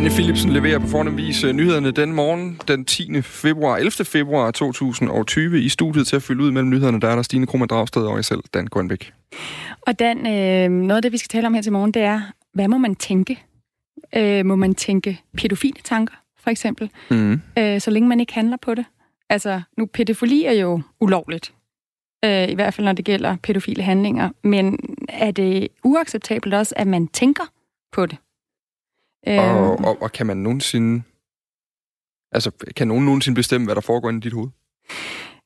Anne Philipsen leverer på fornem vis øh, nyhederne den morgen den 10. februar, 11. februar 2020 i studiet til at fylde ud mellem nyhederne. Der er der Stine Krummer Dragsted og jeg selv, Dan Grønbæk. Og Dan, øh, noget af det, vi skal tale om her til morgen, det er, hvad må man tænke? Øh, må man tænke pædofile tanker, for eksempel? Mm. Øh, så længe man ikke handler på det. Altså, nu pædofili er jo ulovligt. Øh, I hvert fald, når det gælder pædofile handlinger. Men er det uacceptabelt også, at man tænker på det? Og, øhm. og, og kan man nogensinde... Altså, kan nogen nogensinde bestemme, hvad der foregår i dit hoved?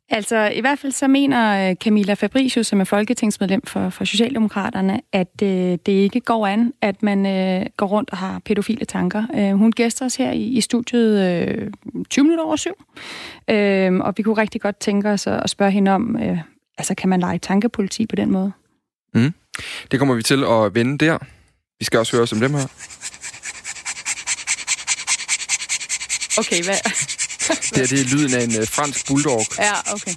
Altså, i hvert fald så mener øh, Camilla Fabricius, som er folketingsmedlem for, for Socialdemokraterne, at øh, det ikke går an, at man øh, går rundt og har pædofile tanker. Øh, hun gæster os her i, i studiet øh, 20 minutter over syv, øh, og vi kunne rigtig godt tænke os at, at spørge hende om, øh, altså kan man lege tankepoliti på den måde? Mm. Det kommer vi til at vende der. Vi skal også høre os om dem her. Okay, hvad? det her det er lyden af en uh, fransk bulldog. Ja, okay.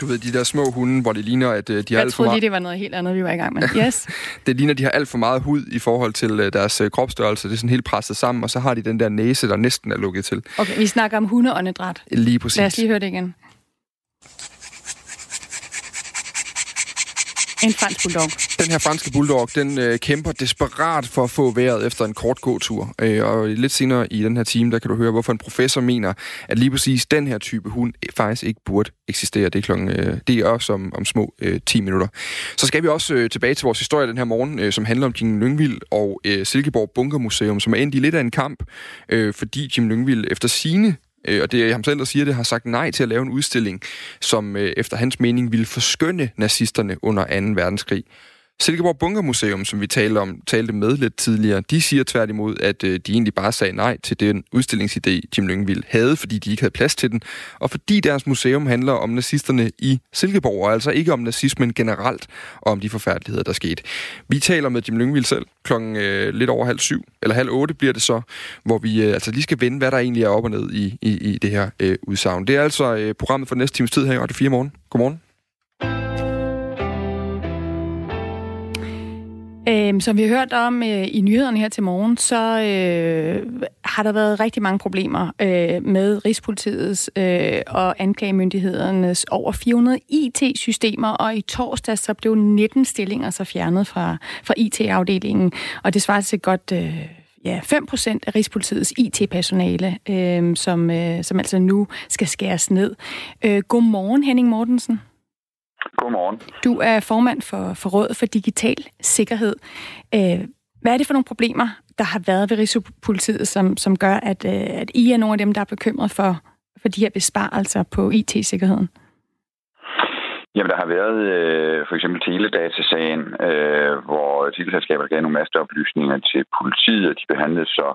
Du ved, de der små hunde, hvor det ligner, at uh, de har alt for meget... Jeg troede lige, det var noget helt andet, vi var i gang med. Yes. det ligner, de har alt for meget hud i forhold til uh, deres uh, kropsstørrelse. Det er sådan helt presset sammen, og så har de den der næse, der næsten er lukket til. Okay, vi snakker om hundeåndedræt. Lige præcis. Lad os lige høre det igen. En fransk bulldog. Den her franske bulldog, den øh, kæmper desperat for at få vejret efter en kort gåtur. Øh, og lidt senere i den her time, der kan du høre, hvorfor en professor mener, at lige præcis den her type hund faktisk ikke burde eksistere. Det er, klokken, øh, det er også om, om små øh, 10 minutter. Så skal vi også øh, tilbage til vores historie den her morgen, øh, som handler om Jim Lyngvild og øh, Silkeborg Bunkermuseum, som er endt i lidt af en kamp, øh, fordi Jim Lyngvild efter sine Øh, og det er ham selv, der siger det, har sagt nej til at lave en udstilling, som øh, efter hans mening ville forskønne nazisterne under 2. verdenskrig. Silkeborg Bunkermuseum, som vi talte om, talte med lidt tidligere, de siger tværtimod, at øh, de egentlig bare sagde nej til den udstillingsidé, Jim Lyngvild havde, fordi de ikke havde plads til den, og fordi deres museum handler om nazisterne i Silkeborg, og altså ikke om nazismen generelt, og om de forfærdeligheder, der skete. Vi taler med Jim Lyngvild selv klokken øh, lidt over halv syv, eller halv otte bliver det så, hvor vi øh, altså lige skal vende, hvad der egentlig er op og ned i, i, i det her øh, udsagn. Det er altså øh, programmet for næste times tid her i Radio 4 morgen. Godmorgen. Øhm, som vi har hørt om øh, i nyhederne her til morgen, så øh, har der været rigtig mange problemer øh, med Rigspolitiets øh, og anklagemyndighedernes over 400 IT-systemer, og i torsdag så blev 19 stillinger så fjernet fra, fra IT-afdelingen, og det svarer til godt... Øh, ja, 5% af Rigspolitiets IT-personale, øh, som, øh, som altså nu skal skæres ned. Øh, godmorgen, Henning Mortensen. Godmorgen. Du er formand for, for Rådet for Digital Sikkerhed. Øh, hvad er det for nogle problemer, der har været ved Rigspolitiet, som, som gør, at, øh, at I er nogle af dem, der er bekymret for, for de her besparelser på IT-sikkerheden? Jamen, der har været øh, for eksempel teledatasagen, øh, hvor teleselskaber gav nogle masse oplysninger til politiet, og de behandlede så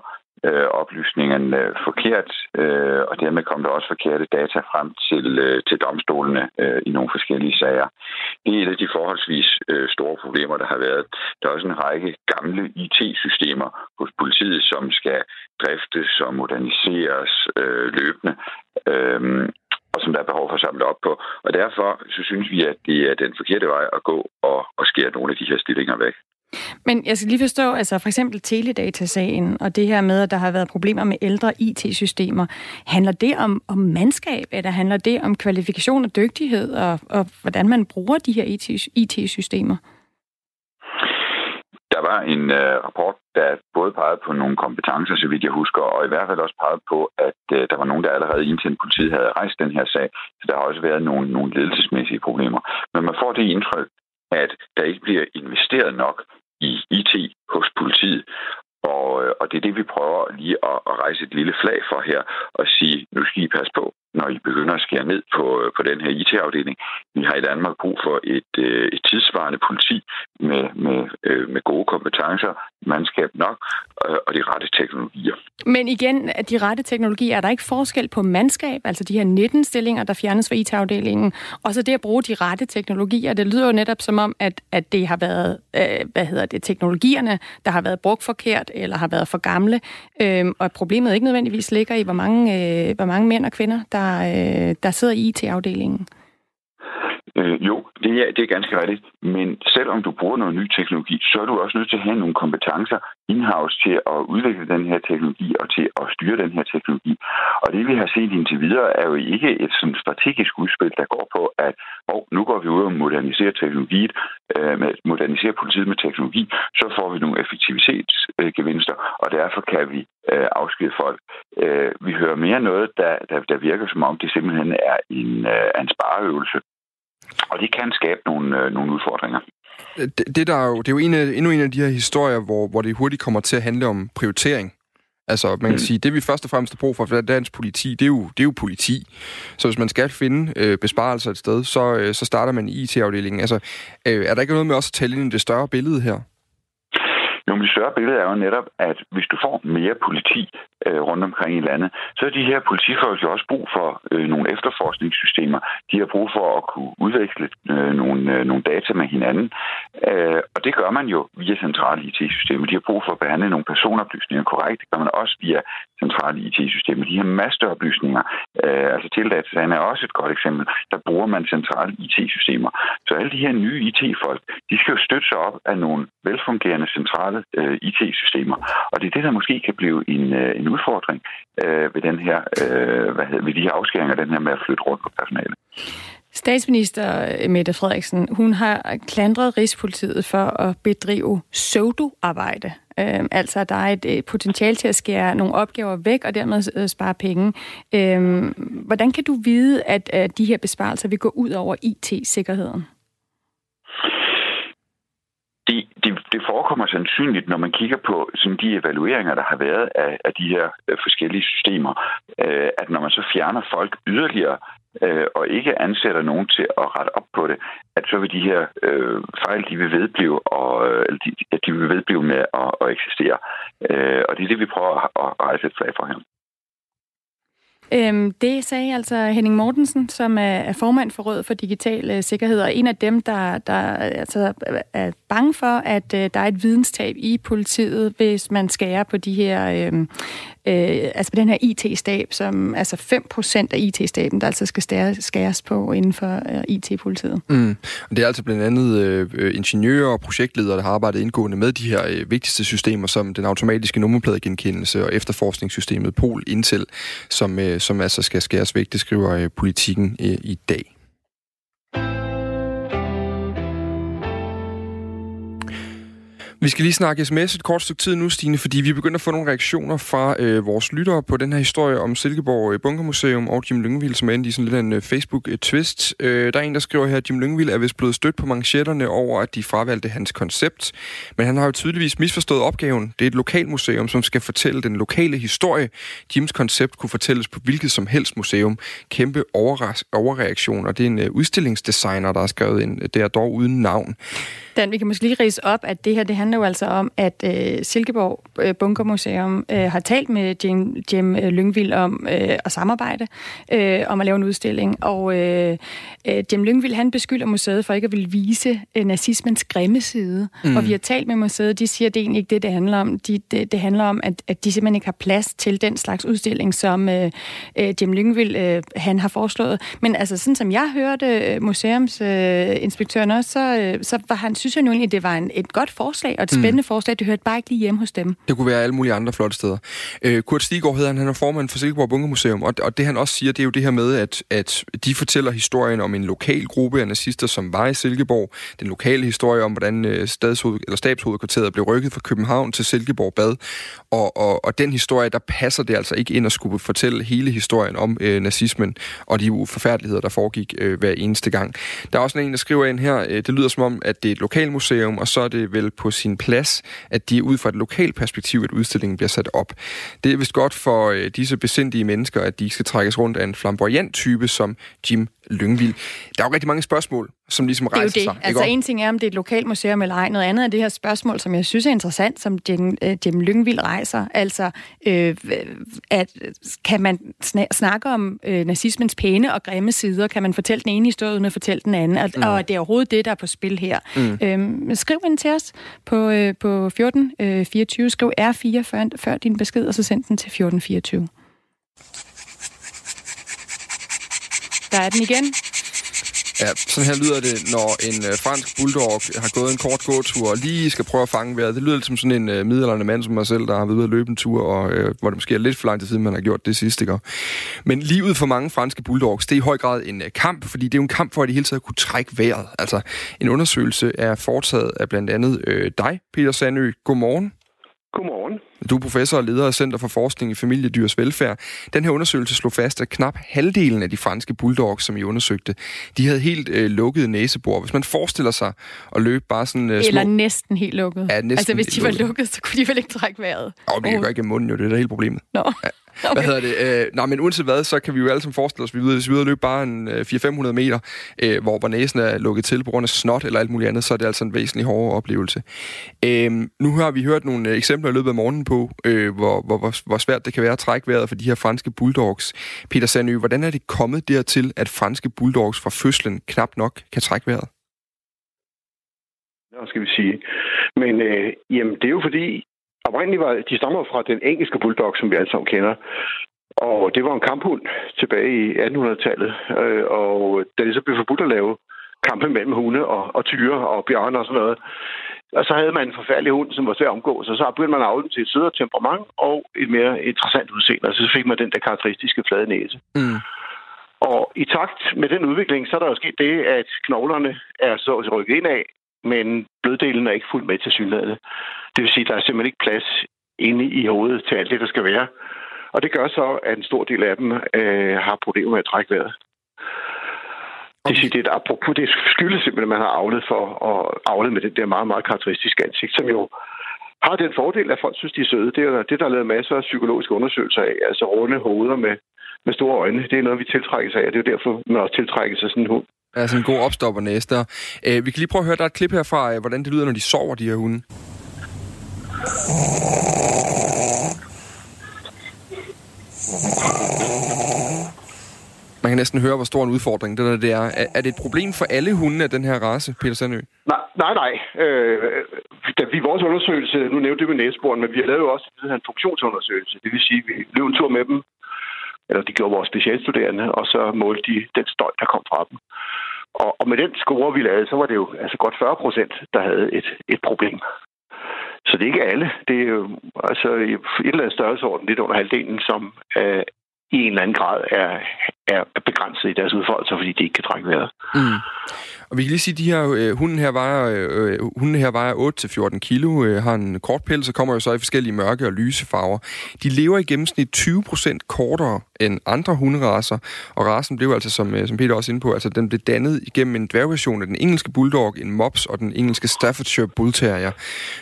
øh, oplysningerne forkert, øh, og dermed kom der også forkerte data frem til, øh, til domstolene øh, i nogle forskellige sager. Det er et af de forholdsvis øh, store problemer, der har været. Der er også en række gamle IT-systemer hos politiet, som skal driftes og moderniseres øh, løbende. Øh, og som der er behov for at samle op på. Og derfor så synes vi, at det er den forkerte vej at gå og, og skære nogle af de her stillinger væk. Men jeg skal lige forstå, altså for eksempel teledatasagen og det her med, at der har været problemer med ældre IT-systemer. Handler det om, om mandskab, eller handler det om kvalifikation og dygtighed, og, og hvordan man bruger de her IT-systemer? Der var en øh, rapport, der både pegede på nogle kompetencer, så vidt jeg husker, og i hvert fald også pegede på, at øh, der var nogen, der allerede indtil politiet havde rejst den her sag. Så der har også været nogle, nogle ledelsesmæssige problemer. Men man får det indtryk, at der ikke bliver investeret nok i IT hos politiet. Og, øh, og det er det, vi prøver lige at, at rejse et lille flag for her og sige, nu skal I passe på når I begynder at skære ned på, øh, på den her IT-afdeling. Vi har i Danmark brug for et, øh, et tidsvarende politi med, med, øh, med gode kompetencer, mandskab nok og de rette teknologier. Men igen, de rette teknologier, er der ikke forskel på mandskab, altså de her 19 stillinger, der fjernes fra IT-afdelingen, og så det at bruge de rette teknologier. Det lyder jo netop som om, at, at det har været, øh, hvad hedder det, teknologierne, der har været brugt forkert eller har været for gamle, øh, og problemet ikke nødvendigvis ligger i, hvor mange, øh, hvor mange mænd og kvinder, der der, øh, der sidder i IT-afdelingen? Øh, jo, det er, det er ganske rigtigt. Men selvom du bruger noget ny teknologi, så er du også nødt til at have nogle kompetencer in-house til at udvikle den her teknologi og til at styre den her teknologi. Og det vi har set indtil videre er jo ikke et sådan strategisk udspil, der går på, at oh, nu går vi ud og moderniserer teknologiet, øh, med, moderniserer politiet med teknologi, så får vi nogle effektivitetsgevinster, øh, og derfor kan vi øh, afskede folk. Øh, vi hører mere noget, der, der, der virker som om det simpelthen er en, øh, en spareøvelse og det kan skabe nogle, øh, nogle udfordringer. Det, det, der er jo, det er jo en af, endnu en af de her historier, hvor, hvor det hurtigt kommer til at handle om prioritering. Altså, man kan mm. sige, det vi først og fremmest har brug for, for dansk politi, det er jo, det er jo politi. Så hvis man skal finde øh, besparelser et sted, så, øh, så starter man i IT-afdelingen. Altså, øh, er der ikke noget med også at tælle ind i det større billede her? Jo, men det større billede er jo netop, at hvis du får mere politi øh, rundt omkring i landet, så er de her politifolk jo også brug for øh, nogle efterforskningssystemer. De har brug for at kunne udveksle øh, nogle, øh, nogle data med hinanden. Øh, og det gør man jo via centrale IT-systemer. De har brug for at behandle nogle personoplysninger korrekt. Det gør man også via centrale IT-systemer. De her masteroplysninger, øh, altså teledatasagen er også et godt eksempel, der bruger man centrale IT-systemer. Så alle de her nye IT-folk, de skal jo støtte sig op af nogle velfungerende centrale øh, IT-systemer. Og det er det, der måske kan blive en, øh, en udfordring øh, ved, den her, øh, hvad hedder, ved de her afskæringer, den her med at flytte rundt på personale. Statsminister Mette Frederiksen, hun har klandret Rigspolitiet for at bedrive pseudo-arbejde. Øh, altså, der er et, potentiale til at skære nogle opgaver væk, og dermed øh, spare penge. Øh, hvordan kan du vide, at, at de her besparelser vil gå ud over IT-sikkerheden? Det, det, det forekommer sandsynligt, når man kigger på sådan de evalueringer, der har været af, af de her øh, forskellige systemer, øh, at når man så fjerner folk yderligere øh, og ikke ansætter nogen til at rette op på det, at så vil de her øh, fejl, de vil vedblive, og, øh, de, de vil vedblive med at, at eksistere. Øh, og det er det, vi prøver at, at rejse et flag for her. Øhm, det sagde altså Henning Mortensen, som er, formand for Rådet for Digital øh, Sikkerhed, og en af dem, der, der altså, er bange for, at øh, der er et videnstab i politiet, hvis man skærer på de her øh, øh, altså på den her IT-stab, som altså 5% af IT-staben, der altså skal skæres på inden for øh, IT-politiet. Mm. Det er altså blandt andet øh, ingeniører og projektledere, der har arbejdet indgående med de her øh, vigtigste systemer, som den automatiske nummerpladegenkendelse og efterforskningssystemet Pol Intel, som, øh, Øh, som altså skal skæres væk, det skriver øh, politikken øh, i dag. Vi skal lige snakke sms et kort stykke tid nu, Stine, fordi vi begynder at få nogle reaktioner fra øh, vores lyttere på den her historie om Silkeborg øh, Bunkermuseum og Jim Lyngvild, som er endte i sådan lidt en øh, Facebook-twist. Øh, øh, der er en, der skriver her, at Jim Lyngvild er vist blevet stødt på manchetterne over, at de fravalgte hans koncept. Men han har jo tydeligvis misforstået opgaven. Det er et lokalmuseum, som skal fortælle den lokale historie. Jims koncept kunne fortælles på hvilket som helst museum. Kæmpe overreaktion, og det er en øh, udstillingsdesigner, der har skrevet ind. Øh, der dog uden navn. Dan, vi kan måske lige rise op, at det her det handler jo altså om, at øh, Silkeborg øh, Bunkermuseum øh, har talt med Jim, Jim øh, Lyngvild om øh, at samarbejde, øh, om at lave en udstilling. Og øh, øh, Jim Lyngvild, han beskylder museet for ikke at ville vise øh, nazismens grimme side. Mm. Og vi har talt med museet, de siger, at det er egentlig ikke det, det handler om. De, det, det handler om, at, at de simpelthen ikke har plads til den slags udstilling, som øh, øh, Jim Lyngvild øh, han har foreslået. Men altså, sådan som jeg hørte øh, museumsinspektøren øh, også, så, øh, så var han synes jeg nu egentlig, det var en, et godt forslag og et mm. spændende mm. forslag. Det hørte bare ikke lige hjemme hos dem. Det kunne være alle mulige andre flotte steder. Øh, Kurt Stigård hedder han, han er formand for Silkeborg Bunkermuseum, og, og det han også siger, det er jo det her med, at, at de fortæller historien om en lokal gruppe af nazister, som var i Silkeborg. Den lokale historie om, hvordan øh, stadshoved, eller stabshovedkvarteret blev rykket fra København til Silkeborg Bad. Og, og, og den historie, der passer det altså ikke ind at skulle fortælle hele historien om øh, nazismen og de forfærdeligheder, der foregik øh, hver eneste gang. Der er også en, der skriver ind her, øh, det lyder som om, at det er et lokalmuseum, og så er det vel på sin plads, at de ud fra et lokalt perspektiv, at udstillingen bliver sat op. Det er vist godt for øh, disse besindige mennesker, at de ikke skal trækkes rundt af en flamboyant type som Jim Lyngvild. Der er jo rigtig mange spørgsmål, som ligesom rejser det er jo det. sig. Altså en ting er, om det er et lokalt museum eller ej. Noget andet er det her spørgsmål, som jeg synes er interessant, som Jim, uh, Jim Lyngvild rejser. Altså, øh, at, kan man snakke om øh, nazismens pæne og grimme sider? Kan man fortælle den ene historie uden at fortælle den anden? Og, mm. og det er overhovedet det, der er på spil her. Mm. Øh, skriv ind til os på, øh, på 1424. Øh, skriv R4 før, før din besked, og så send den til 1424. Der er den igen. Ja, sådan her lyder det, når en øh, fransk bulldog har gået en kort gåtur og lige skal prøve at fange vejret. Det lyder lidt som sådan en øh, middelalderne mand som mig selv, der har været ude at løbe en tur, og øh, hvor det måske er lidt for lang tid siden, man har gjort det sidste gang. Men livet for mange franske bulldogs, det er i høj grad en øh, kamp, fordi det er jo en kamp for at de hele taget kunne trække vejret. Altså, en undersøgelse er foretaget af blandt andet øh, dig, Peter Sandø. Godmorgen. Godmorgen. Du er professor og leder af Center for Forskning i Familiedyrs Velfærd. Den her undersøgelse slog fast, at knap halvdelen af de franske bulldogs, som I undersøgte, de havde helt øh, lukket næsebor. Hvis man forestiller sig at løbe bare sådan... Øh, små... Eller næsten helt lukket. Ja, næsten altså, hvis de var lukket. så kunne de vel ikke trække vejret? Åh, vi kan ikke munden jo, det er da helt problemet. Nå. Okay. Hvad hedder det? Øh, nej, men uanset hvad, så kan vi jo alle sammen forestille os, at vi ude, hvis vi er ude løbe bare en øh, 400-500 meter, øh, hvor, hvor næsen er lukket til på grund af snot eller alt muligt andet, så er det altså en væsentlig hårdere oplevelse. Øh, nu har vi hørt nogle øh, eksempler i løbet af morgenen på, øh, hvor, hvor, hvor, hvor svært det kan være at trække vejret for de her franske bulldogs. Peter Sandø, hvordan er det kommet dertil, at franske bulldogs fra fødslen knap nok kan trække vejret? Skal vi sige? Men øh, jamen, det er jo fordi, oprindeligt var, de stammer fra den engelske bulldog, som vi alle sammen kender. Og det var en kamphund tilbage i 1800-tallet. Øh, og da det så blev forbudt at lave kampe mellem hunde og, og tyre og bjørne og sådan noget, og så havde man en forfærdelig hund, som var svær at omgå, så så begyndte man at afle til et sødere temperament og et mere interessant udseende. Og så fik man den der karakteristiske flade næse. Mm. Og i takt med den udvikling, så er der jo sket det, at knoglerne er så rykket ind af, men bløddelen er ikke fuldt med til synligheden. Det vil sige, at der er simpelthen ikke plads inde i hovedet til alt det, der skal være. Og det gør så, at en stor del af dem øh, har problemer med at trække vejret. Det vil sige, det er et apropos, det skyldes simpelthen, at man har avlet for at avle med det der meget, meget karakteristiske ansigt, som jo har den fordel, at folk synes, de er søde. Det er det, der er lavet masser af psykologiske undersøgelser af. Altså runde hoveder med, med store øjne. Det er noget, vi tiltrækkes af, og det er jo derfor, man også tiltrækkes af sådan en hund. Altså en god opstopper næste. Øh, vi kan lige prøve at høre, der er et klip her fra, øh, hvordan det lyder, når de sover, de her hunde. Man kan næsten høre, hvor stor en udfordring det, der, det er. er. Er det et problem for alle hunde af den her race, Peter Sandø? Nej, nej. nej. Øh, da vi vores undersøgelse, nu nævnte det med næseboren, men vi har lavet jo også en funktionsundersøgelse. Det vil sige, at vi løb en tur med dem, eller de gjorde vores specialstuderende, og så målte de den støj, der kom fra dem. Og, og med den score, vi lavede, så var det jo altså godt 40 procent, der havde et, et problem. Så det er ikke alle. Det er jo altså i et eller andet størrelsesorden lidt under halvdelen, som øh, i en eller anden grad er, er begrænset i deres udfoldelser, fordi de ikke kan trække vejret. Mm. Og vi kan lige sige, at de her øh, hunden her vejer, øh, øh hunden her vejer 8-14 kilo, øh, har en kort pels, og kommer jo så i forskellige mørke og lyse farver. De lever i gennemsnit 20% kortere end andre hunderaser, og rasen blev altså, som, øh, som Peter også inde på, altså den blev dannet igennem en dværgversion af den engelske bulldog, en mops og den engelske Staffordshire Bull Terrier.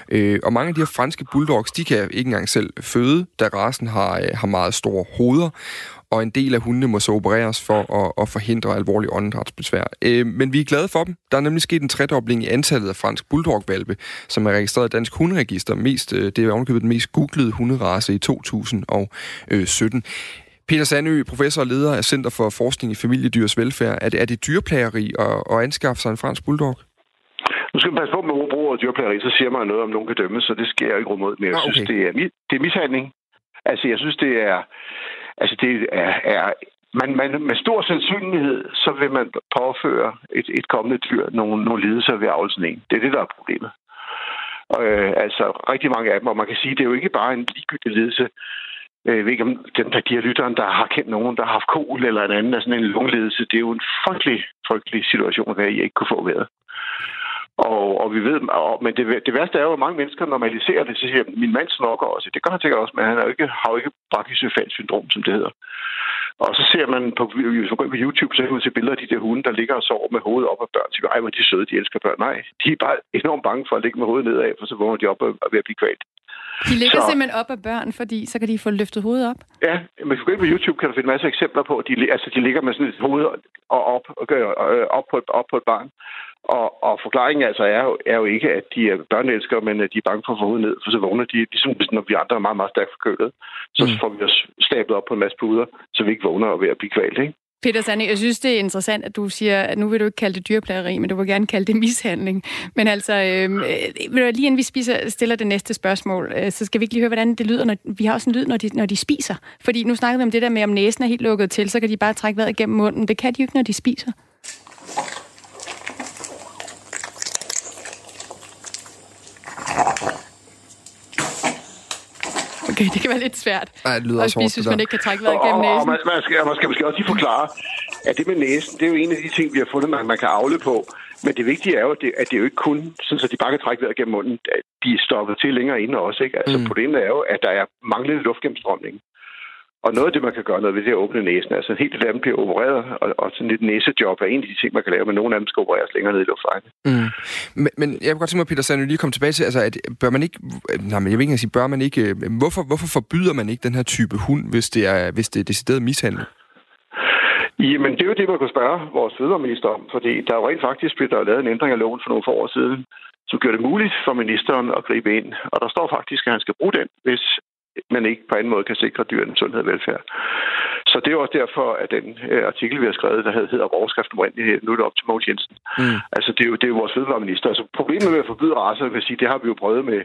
Øh, og mange af de her franske bulldogs, de kan ikke engang selv føde, da rasen har, øh, har meget store hoveder, og en del af hundene må så opereres for at, at forhindre alvorlig åndedrætsbesvær. Øh, men vi er glade for dem. Der er nemlig sket en tredobling i antallet af fransk bulldog-valpe, som er registreret i Dansk Hunderegister. Mest, øh, det er ovenkøbet den mest googlede hunderace i 2017. Peter Sandø, professor og leder af Center for Forskning i Familiedyrs Velfærd. Er det, er det dyrplageri at, at anskaffe sig en fransk bulldog? Nu skal man passe på med brug af dyrplageri, så siger man noget, om nogen kan dømme, så det sker jeg ikke rum mod. Men jeg Ah, okay. synes, det er, det er mishandling. Altså, jeg synes, det er... Altså, det er... er man, man, med stor sandsynlighed, så vil man påføre et, et kommende dyr nogle, nogle lidelser ved avlsen en. Det er det, der er problemet. Og, øh, altså, rigtig mange af dem, og man kan sige, det er jo ikke bare en ligegyldig lidelse. Øh, jeg ved ikke, om den der giver lytteren, der har kendt nogen, der har haft kol eller en anden af sådan en lungeledelse, det er jo en frygtelig, frygtelig situation der jeg i, ikke kunne få været. Og, og vi ved, og, men det, det værste er jo, at mange mennesker normaliserer det, så siger min mand snokker også. Det gør han sikkert også, men han er jo ikke, har jo ikke brachysofalt syndrom, som det hedder. Og så ser man på, hvis man går på YouTube, så kan man se billeder af de der hunde, der ligger og sover med hovedet op af børn. Så siger, ej, hvor de søde, de elsker børn. Nej, de er bare enormt bange for at ligge med hovedet nedad, for så vågner de op og ved at blive kvalt. De ligger Så- simpelthen op af børn, fordi så kan de få løftet hovedet op. Ja, men hvis du går ind på YouTube, kan du finde masser af eksempler på, at de, altså, de ligger med sådan et hoved og op, og, øh, op, på, et, op på et barn. Og, og forklaringen altså er jo, er jo ikke, at de er børneelskere, men at de er bange for at få hovedet ned, for så vågner de, ligesom når vi andre er meget, meget stærkt forkølet. Så Mm. får vi os stablet op på en masse puder, så vi ikke vågner og ved at blive kvalt, ikke? Peter Sande, jeg synes, det er interessant, at du siger, at nu vil du ikke kalde det dyrplageri, men du vil gerne kalde det mishandling. Men altså, øh, øh, lige inden vi spiser, stiller det næste spørgsmål, øh, så skal vi ikke lige høre, hvordan det lyder. Når, vi har også en lyd, når de, når de spiser. Fordi nu snakkede vi om det der med, om næsen er helt lukket til, så kan de bare trække vejret igennem munden. Det kan de jo ikke, når de spiser. Okay, det kan være lidt svært. Nej, det lyder og også hårdt, spise, hvis man ikke kan trække vejret Og, gennem og, og næsen. man, man, skal, man skal måske også lige forklare, at det med næsen, det er jo en af de ting, vi har fundet, man, man kan afle på. Men det vigtige er jo, at det, at det er jo ikke kun sådan, at de bare kan trække vejret gennem munden. At De er stoppet til længere inde også. Ikke? Altså, mm. Problemet er jo, at der er manglende luftgennemstrømning. Og noget af det, man kan gøre noget ved, det er at åbne næsen. Altså en helt af dem bliver opereret, og, og sådan lidt næsejob er en af de ting, man kan lave, men nogle af dem skal opereres længere ned i luftvejene. Mm. Men, men jeg kunne godt tænke mig, Peter Sandø, lige komme tilbage til, altså, at bør man ikke, nej, men jeg vil ikke sige, bør man ikke, hvorfor, hvorfor forbyder man ikke den her type hund, hvis det er, hvis det er decideret mishandling? Jamen, det er jo det, man kunne spørge vores fødevareminister om, fordi der er jo rent faktisk blev der lavet en ændring af loven for nogle få år siden, som gør det muligt for ministeren at gribe ind. Og der står faktisk, at han skal bruge den, hvis man ikke på anden måde kan sikre dyrenes sundhed og velfærd. Så det er også derfor, at den øh, artikel, vi har skrevet, der hedder overskriften oprindeligt, nu er det op til Mogens Jensen. Mm. Altså, det er jo, det er jo vores fødevareminister. Altså, problemet med at forbyde racer, vil sige, det har vi jo prøvet med,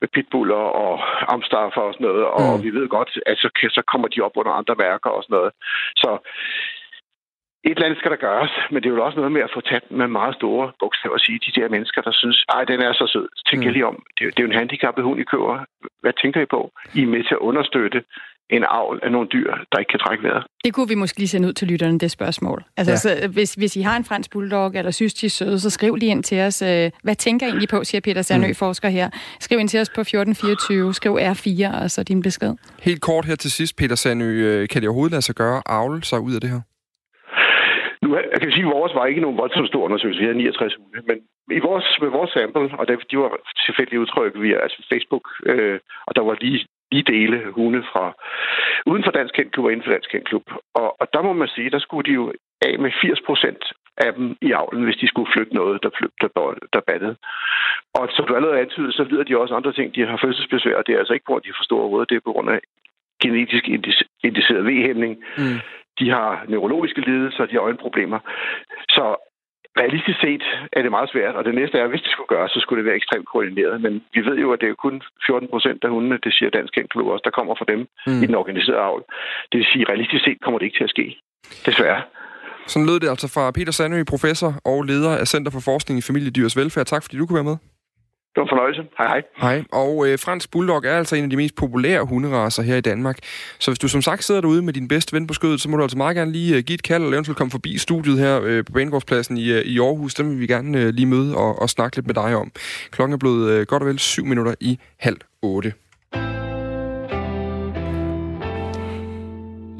med pitbuller og amstaffer og sådan noget, og Mm. vi ved godt, at så, så kommer de op under andre mærker og sådan noget. Så et eller andet skal der gøres, men det er jo også noget med at få taget med meget store bogstaver og sige, de der mennesker, der synes, ej, den er så sød. Tænk Mm. lige om, det er, jo- det er jo en handicappet hund, I køber. Hvad tænker I på? I er med til at understøtte en avl af nogle dyr, der ikke kan trække vejret. Det kunne vi måske lige sende ud til lytterne, det spørgsmål. Altså, Ja. ja. så, hvis, hvis I har en fransk bulldog, eller synes, de er søde, så skriv lige ind til os. Øh, hvad tænker I egentlig på, siger Peter Sandø, mm. forsker her. Skriv ind til os på 1424, skriv R4, og så din besked. Helt kort her til sidst, Peter Sandø, øh, kan det overhovedet lade sig gøre at avle sig ud af det her? Nu, jeg kan sige, at vores var ikke nogen voldsomt stor undersøgelse. Vi havde 69 hunde, Men i vores, med vores sample, og det, de var tilfældigt udtryk via altså Facebook, øh, og der var lige, lige dele hunde fra uden for Dansk Kendklub og inden for Dansk Kendklub. Og, og der må man sige, der skulle de jo af med 80 procent af dem i avlen, hvis de skulle flytte noget, der, flyt, der, der battede. Og som du allerede antydede, så lider de også andre ting. De har fødselsbesvær, og det er altså ikke på grund af, de har for store hoveder, det er på grund af genetisk indiceret V-hæmning. Mm. De har neurologiske lidelser, de har øjenproblemer. Så realistisk set er det meget svært, og det næste er, hvis det skulle gøres, så skulle det være ekstremt koordineret. Men vi ved jo, at det er jo kun 14 procent af hundene, det siger Dansk Klub også, der kommer fra dem Mm. i den organiserede avl. Det vil sige, realistisk set kommer det ikke til at ske. Desværre. Sådan lød det altså fra Peter Sandø, professor og leder af Center for Forskning i Familiedyrs Velfærd. Tak fordi du kunne være med. Det var en fornøjelse. Hej hej. Hej. Og øh, fransk bulldog er altså en af de mest populære hunderacer her i Danmark. Så hvis du som sagt sidder derude med din bedste ven på skødet, så må du altså meget gerne lige øh, give et kald, eller eventuelt komme forbi studiet her øh, på Banegårdspladsen i, øh, i Aarhus. Den vil vi gerne øh, lige møde og, og snakke lidt med dig om. Klokken er blevet øh, godt og vel syv minutter i halv otte.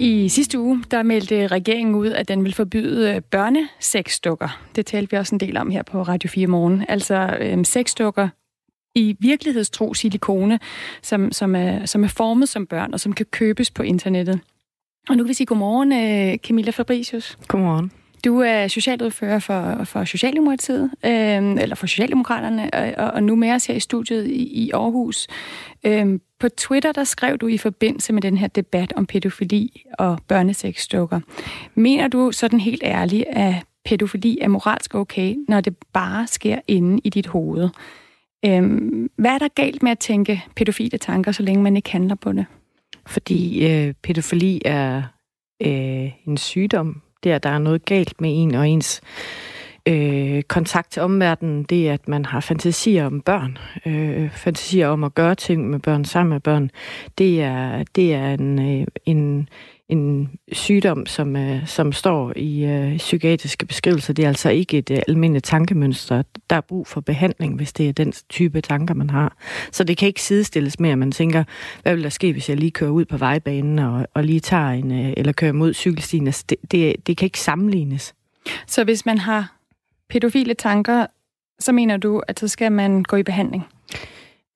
I sidste uge, der meldte regeringen ud, at den vil forbyde øh, børnesexdukker. Det talte vi også en del om her på Radio 4 Morgen. Altså øhm, sexdukker i virkelighedstro silikone, som, som, er, som er formet som børn, og som kan købes på internettet. Og nu kan vi sige godmorgen, øh, Camilla Fabricius. Godmorgen. Du er socialudfører for, for Socialdemokratiet, øh, eller for Socialdemokraterne, og, og, og nu med os her i studiet i, i Aarhus. Øh, på Twitter, der skrev du i forbindelse med den her debat om pædofili og børnesexdukker. Mener du sådan helt ærligt, at pædofili er moralsk okay, når det bare sker inde i dit hoved? Øh, hvad er der galt med at tænke pædofile tanker, så længe man ikke handler på det? Fordi øh, pædofili er øh, en sygdom. Det er, at der er noget galt med en og ens øh, kontakt til omverdenen. Det er, at man har fantasier om børn. Øh, fantasier om at gøre ting med børn, sammen med børn. Det er, det er en, øh, en, en sygdom, som, øh, som står i øh, psykiatriske beskrivelser. Det er altså ikke et øh, almindeligt tankemønster. Der er brug for behandling, hvis det er den type tanker, man har. Så det kan ikke sidestilles med, at man tænker, hvad vil der ske, hvis jeg lige kører ud på vejbanen og, og lige tager en, øh, eller kører mod cykelstien. Altså, det, det, det kan ikke sammenlignes. Så hvis man har pædofile tanker, så mener du, at så skal man gå i behandling?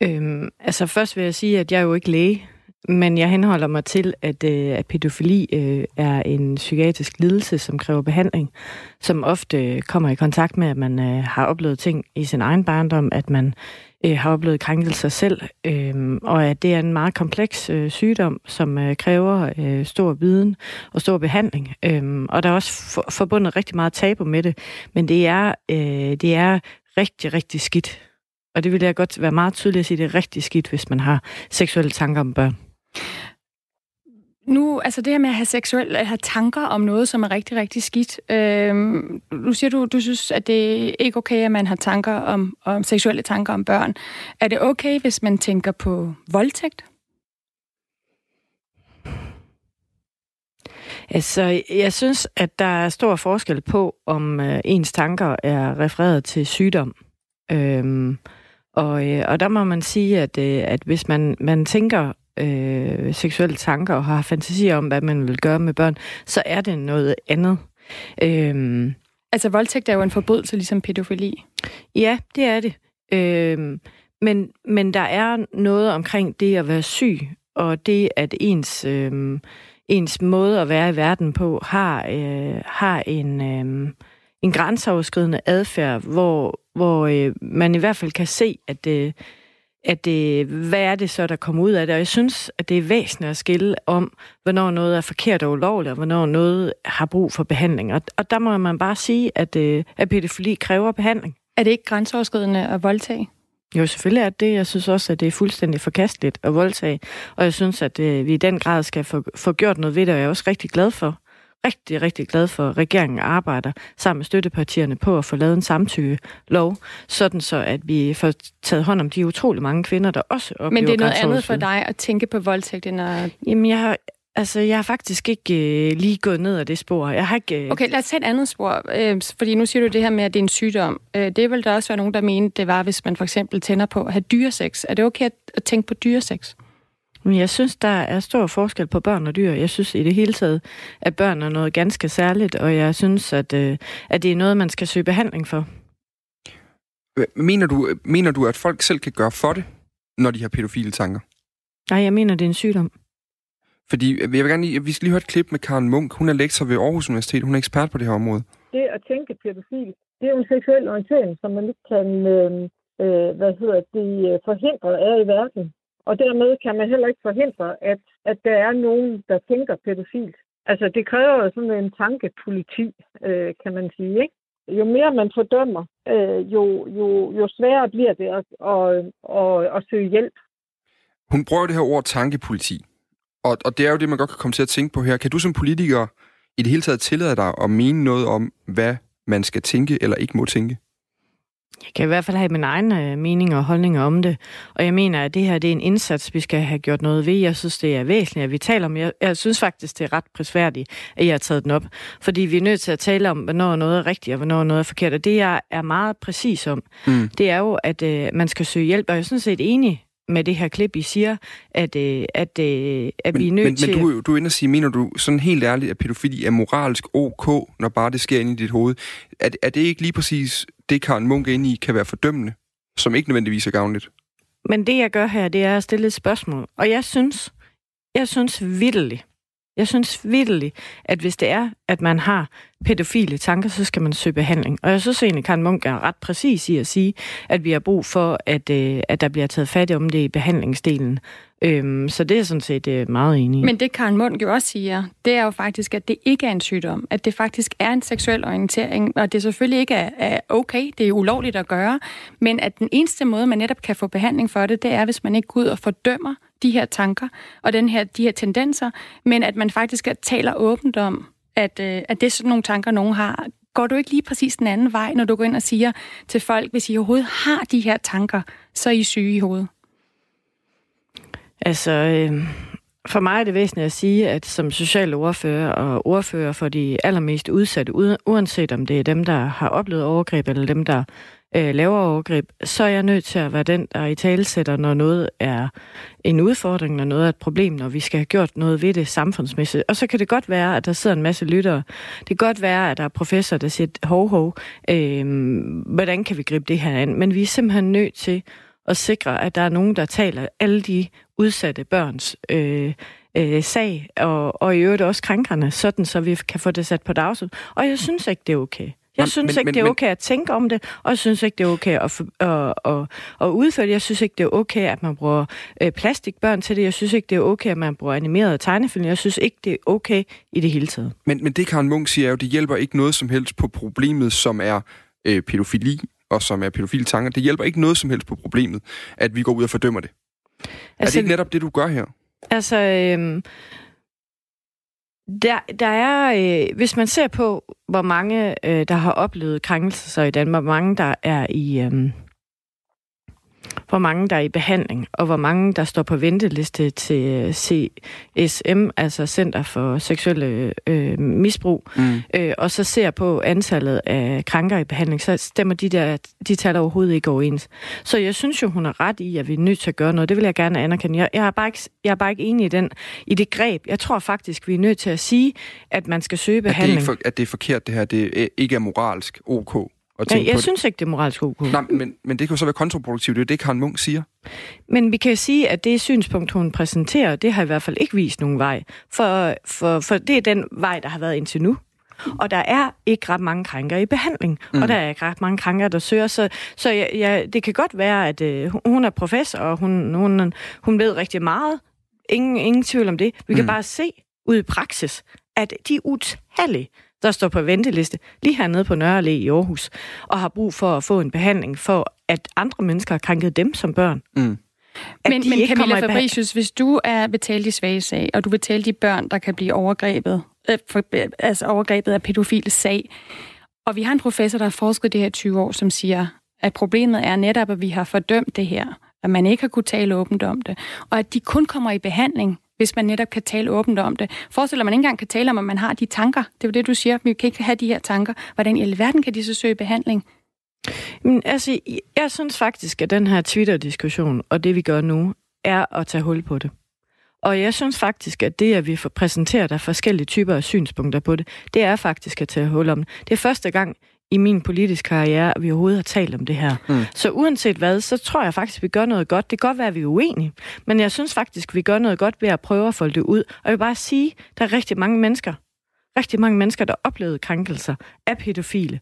Øhm, altså først vil jeg sige, at jeg er jo ikke læge, men jeg henholder mig til, at, øh, at pædofili øh, er en psykiatrisk lidelse, som kræver behandling, som ofte øh, kommer i kontakt med, at man øh, har oplevet ting i sin egen barndom, at man øh, har oplevet krænkelser selv, øh, og at det er en meget kompleks øh, sygdom, som øh, kræver øh, stor viden og stor behandling. Øh, og der er også for, forbundet rigtig meget tabu med det, men det er, øh, det er rigtig, rigtig skidt. Og det vil jeg godt være meget tydeligt at sige, det er rigtig skidt, hvis man har seksuelle tanker om børn nu, altså det her med at have seksuel, at have tanker om noget, som er rigtig, rigtig skidt. Øh, nu siger du, du synes, at det er ikke okay, at man har tanker om, om seksuelle tanker om børn. Er det okay, hvis man tænker på voldtægt? Altså, jeg synes, at der er stor forskel på, om øh, ens tanker er refereret til sygdom. Øhm, og, øh, og der må man sige, at, øh, at hvis man, man tænker øh, seksuelle tanker og har fantasier om, hvad man vil gøre med børn, så er det noget andet. Øhm, altså, voldtægt er jo en forbrydelse, ligesom pædofili. Ja, det er det. Øhm, men, men der er noget omkring det at være syg, og det, at ens, øh, ens måde at være i verden på har, øh, har en, øh, en grænseoverskridende adfærd, hvor, hvor øh, man i hvert fald kan se, at, øh, at det, hvad er det så, der kommer ud af det. Og jeg synes, at det er væsentligt at skille om, hvornår noget er forkert og ulovligt, og hvornår noget har brug for behandling. Og, og der må man bare sige, at, øh, at pædofili kræver behandling. Er det ikke grænseoverskridende at voldtage? Jo, selvfølgelig er det. Jeg synes også, at det er fuldstændig forkasteligt at voldtage. Og jeg synes, at øh, vi i den grad skal få, få gjort noget ved det, og jeg er også rigtig glad for, rigtig, rigtig glad for, at regeringen arbejder sammen med støttepartierne på at få lavet en samtykke-lov, sådan så, at vi får taget hånd om de utrolig mange kvinder, der også oplever Men det er noget andet for dig at tænke på voldtægt, end at... Jamen, jeg har, Altså, jeg har faktisk ikke øh, lige gået ned ad det spor. Jeg har ikke... Øh... Okay, lad os tage et andet spor. Øh, fordi nu siger du det her med, at det er en sygdom. Øh, det vil der også være nogen, der mener, det var, hvis man for eksempel tænder på at have dyresex. Er det okay at, at tænke på dyresex? Men jeg synes, der er stor forskel på børn og dyr. Jeg synes i det hele taget, at børn er noget ganske særligt, og jeg synes, at, øh, at det er noget, man skal søge behandling for. Mener du, mener du, at folk selv kan gøre for det, når de har pædofile tanker? Nej, jeg mener, det er en sygdom. Fordi jeg vil gerne lige, vi skal lige høre et klip med Karen Munk. Hun er lektor ved Aarhus Universitet. Hun er ekspert på det her område. Det at tænke pædofil, det er jo en seksuel orientering, som man ikke kan øh, øh, hvad hedder det, øh, forhindre af i verden. Og dermed kan man heller ikke forhindre, at, at der er nogen, der tænker pædofilt. Altså, det kræver jo sådan en tankepoliti, øh, kan man sige, ikke? Jo mere man fordømmer, øh, jo, jo, jo sværere bliver det at, at, at, at søge hjælp. Hun bruger det her ord tankepoliti. Og, og det er jo det, man godt kan komme til at tænke på her. Kan du som politiker i det hele taget tillade dig at mene noget om, hvad man skal tænke eller ikke må tænke? Jeg kan i hvert fald have min egen øh, mening og holdninger om det. Og jeg mener, at det her det er en indsats, vi skal have gjort noget ved. Jeg synes, det er væsentligt, at vi taler om. Jeg, jeg synes faktisk, det er ret prisværdigt, at jeg har taget den op. Fordi vi er nødt til at tale om, hvornår noget er rigtigt og hvornår noget er forkert. Og det, jeg er meget præcis om, mm. det er jo, at øh, man skal søge hjælp. Og jeg er sådan set enig med det her klip, I siger, at, øh, at, øh, at men, vi er nødt men, til... Men du, du er inde og sige, mener du sådan helt ærligt, at pædofili er moralsk ok, når bare det sker inde i dit hoved? Er, er det ikke lige præcis det, Karen Munk inde i, kan være fordømmende, som ikke nødvendigvis er gavnligt? Men det, jeg gør her, det er at stille et spørgsmål. Og jeg synes, jeg synes vidderligt, jeg synes vidderligt, at hvis det er, at man har pædofile tanker, så skal man søge behandling. Og jeg synes egentlig, Karen Munk er ret præcis i at sige, at vi har brug for, at, øh, at der bliver taget fat om det i behandlingsdelen. Øhm, så det er sådan set øh, meget enig i. Men det Karen Munk jo også siger, det er jo faktisk, at det ikke er en sygdom. At det faktisk er en seksuel orientering, og det selvfølgelig ikke er, er okay, det er ulovligt at gøre, men at den eneste måde, man netop kan få behandling for det, det er, hvis man ikke går ud og fordømmer de her tanker og den her, de her tendenser, men at man faktisk taler åbent om, at, øh, at det er sådan nogle tanker, nogen har. Går du ikke lige præcis den anden vej, når du går ind og siger til folk, hvis I overhovedet har de her tanker, så er I syge i hovedet? Altså, øh, for mig er det væsentligt at sige, at som social ordfører og ordfører for de allermest udsatte, uanset om det er dem, der har oplevet overgreb, eller dem, der øh, laver overgreb, så er jeg nødt til at være den, der i tale sætter, når noget er en udfordring, når noget er et problem, når vi skal have gjort noget ved det samfundsmæssigt. Og så kan det godt være, at der sidder en masse lyttere. Det kan godt være, at der er professor, der siger, hov, hov, øh, hvordan kan vi gribe det her an? Men vi er simpelthen nødt til at sikre, at der er nogen, der taler alle de udsatte børns øh, øh, sag, og, og i øvrigt også krænkerne, sådan så vi kan få det sat på dagsordenen. Og jeg synes ikke, det er okay. Jeg synes men, ikke, men, det er okay men, at tænke om det, og jeg synes ikke, det er okay at, at, at, at udføre det. Jeg synes ikke, det er okay, at man bruger øh, plastikbørn til det. Jeg synes ikke, det er okay, at man bruger animerede tegnefilm. Jeg synes ikke, det er okay i det hele taget. Men, men det Karen Munk siger er jo, det hjælper ikke noget som helst på problemet, som er øh, pædofili, og som er pædofile tanker. Det hjælper ikke noget som helst på problemet, at vi går ud og fordømmer det. Altså, er det ikke netop det, du gør her? Altså, øh, der, der er, øh, hvis man ser på, hvor mange, øh, der har oplevet krænkelser i Danmark, hvor mange, der er i... Øh, hvor mange der er i behandling, og hvor mange der står på venteliste til CSM, altså Center for Seksuelle øh, Misbrug, mm. øh, og så ser på antallet af krænker i behandling, så stemmer de der de tal overhovedet ikke overens. Så jeg synes jo, hun er ret i, at vi er nødt til at gøre noget. Det vil jeg gerne anerkende. Jeg, jeg, er, bare ikke, jeg er bare ikke enig i, den, i det greb. Jeg tror faktisk, vi er nødt til at sige, at man skal søge behandling. At det, for, at det er forkert, det her. Det ikke er moralsk ok tænke ja, jeg synes det. ikke, det er moralsk ok. Nej, men, men det kan jo så være kontraproduktivt. Det er det, Karen Munk siger. Men vi kan sige, at det synspunkt, hun præsenterer, det har i hvert fald ikke vist nogen vej. For, for, for det er den vej, der har været indtil nu. Og der er ikke ret mange krænker i behandling, mm. og der er ikke ret mange krænker, der søger. Så, så ja, ja, det kan godt være, at øh, hun er professor, og hun, hun, hun ved rigtig meget. Ingen, ingen tvivl om det. Vi kan mm. bare se ud i praksis, at de utallige, der står på venteliste lige hernede på Nørre Allé i Aarhus, og har brug for at få en behandling for, at andre mennesker har krænket dem som børn. Mm. men, men Camilla Fabricius, hvis du er betalt i svage sag, og du vil tale de børn, der kan blive overgrebet, øh, for, altså overgrebet af pædofile sag, og vi har en professor, der har forsket det her 20 år, som siger, at problemet er netop, at vi har fordømt det her, at man ikke har kunne tale åbent om det, og at de kun kommer i behandling, hvis man netop kan tale åbent om det. Forestiller man ikke engang kan tale om, at man har de tanker. Det er jo det, du siger. Vi kan ikke have de her tanker. Hvordan i alverden kan de så søge behandling? Men, altså, jeg synes faktisk, at den her Twitter-diskussion og det, vi gør nu, er at tage hul på det. Og jeg synes faktisk, at det, at vi får præsenteret der forskellige typer af synspunkter på det, det er faktisk at tage hul om det. Det er første gang i min politiske karriere, at vi overhovedet har talt om det her. Mm. Så uanset hvad, så tror jeg faktisk, at vi gør noget godt. Det kan godt være, at vi er uenige, men jeg synes faktisk, at vi gør noget godt ved at prøve at folde det ud. Og jeg vil bare sige, at der er rigtig mange mennesker, rigtig mange mennesker, der oplevede krænkelser af pædofile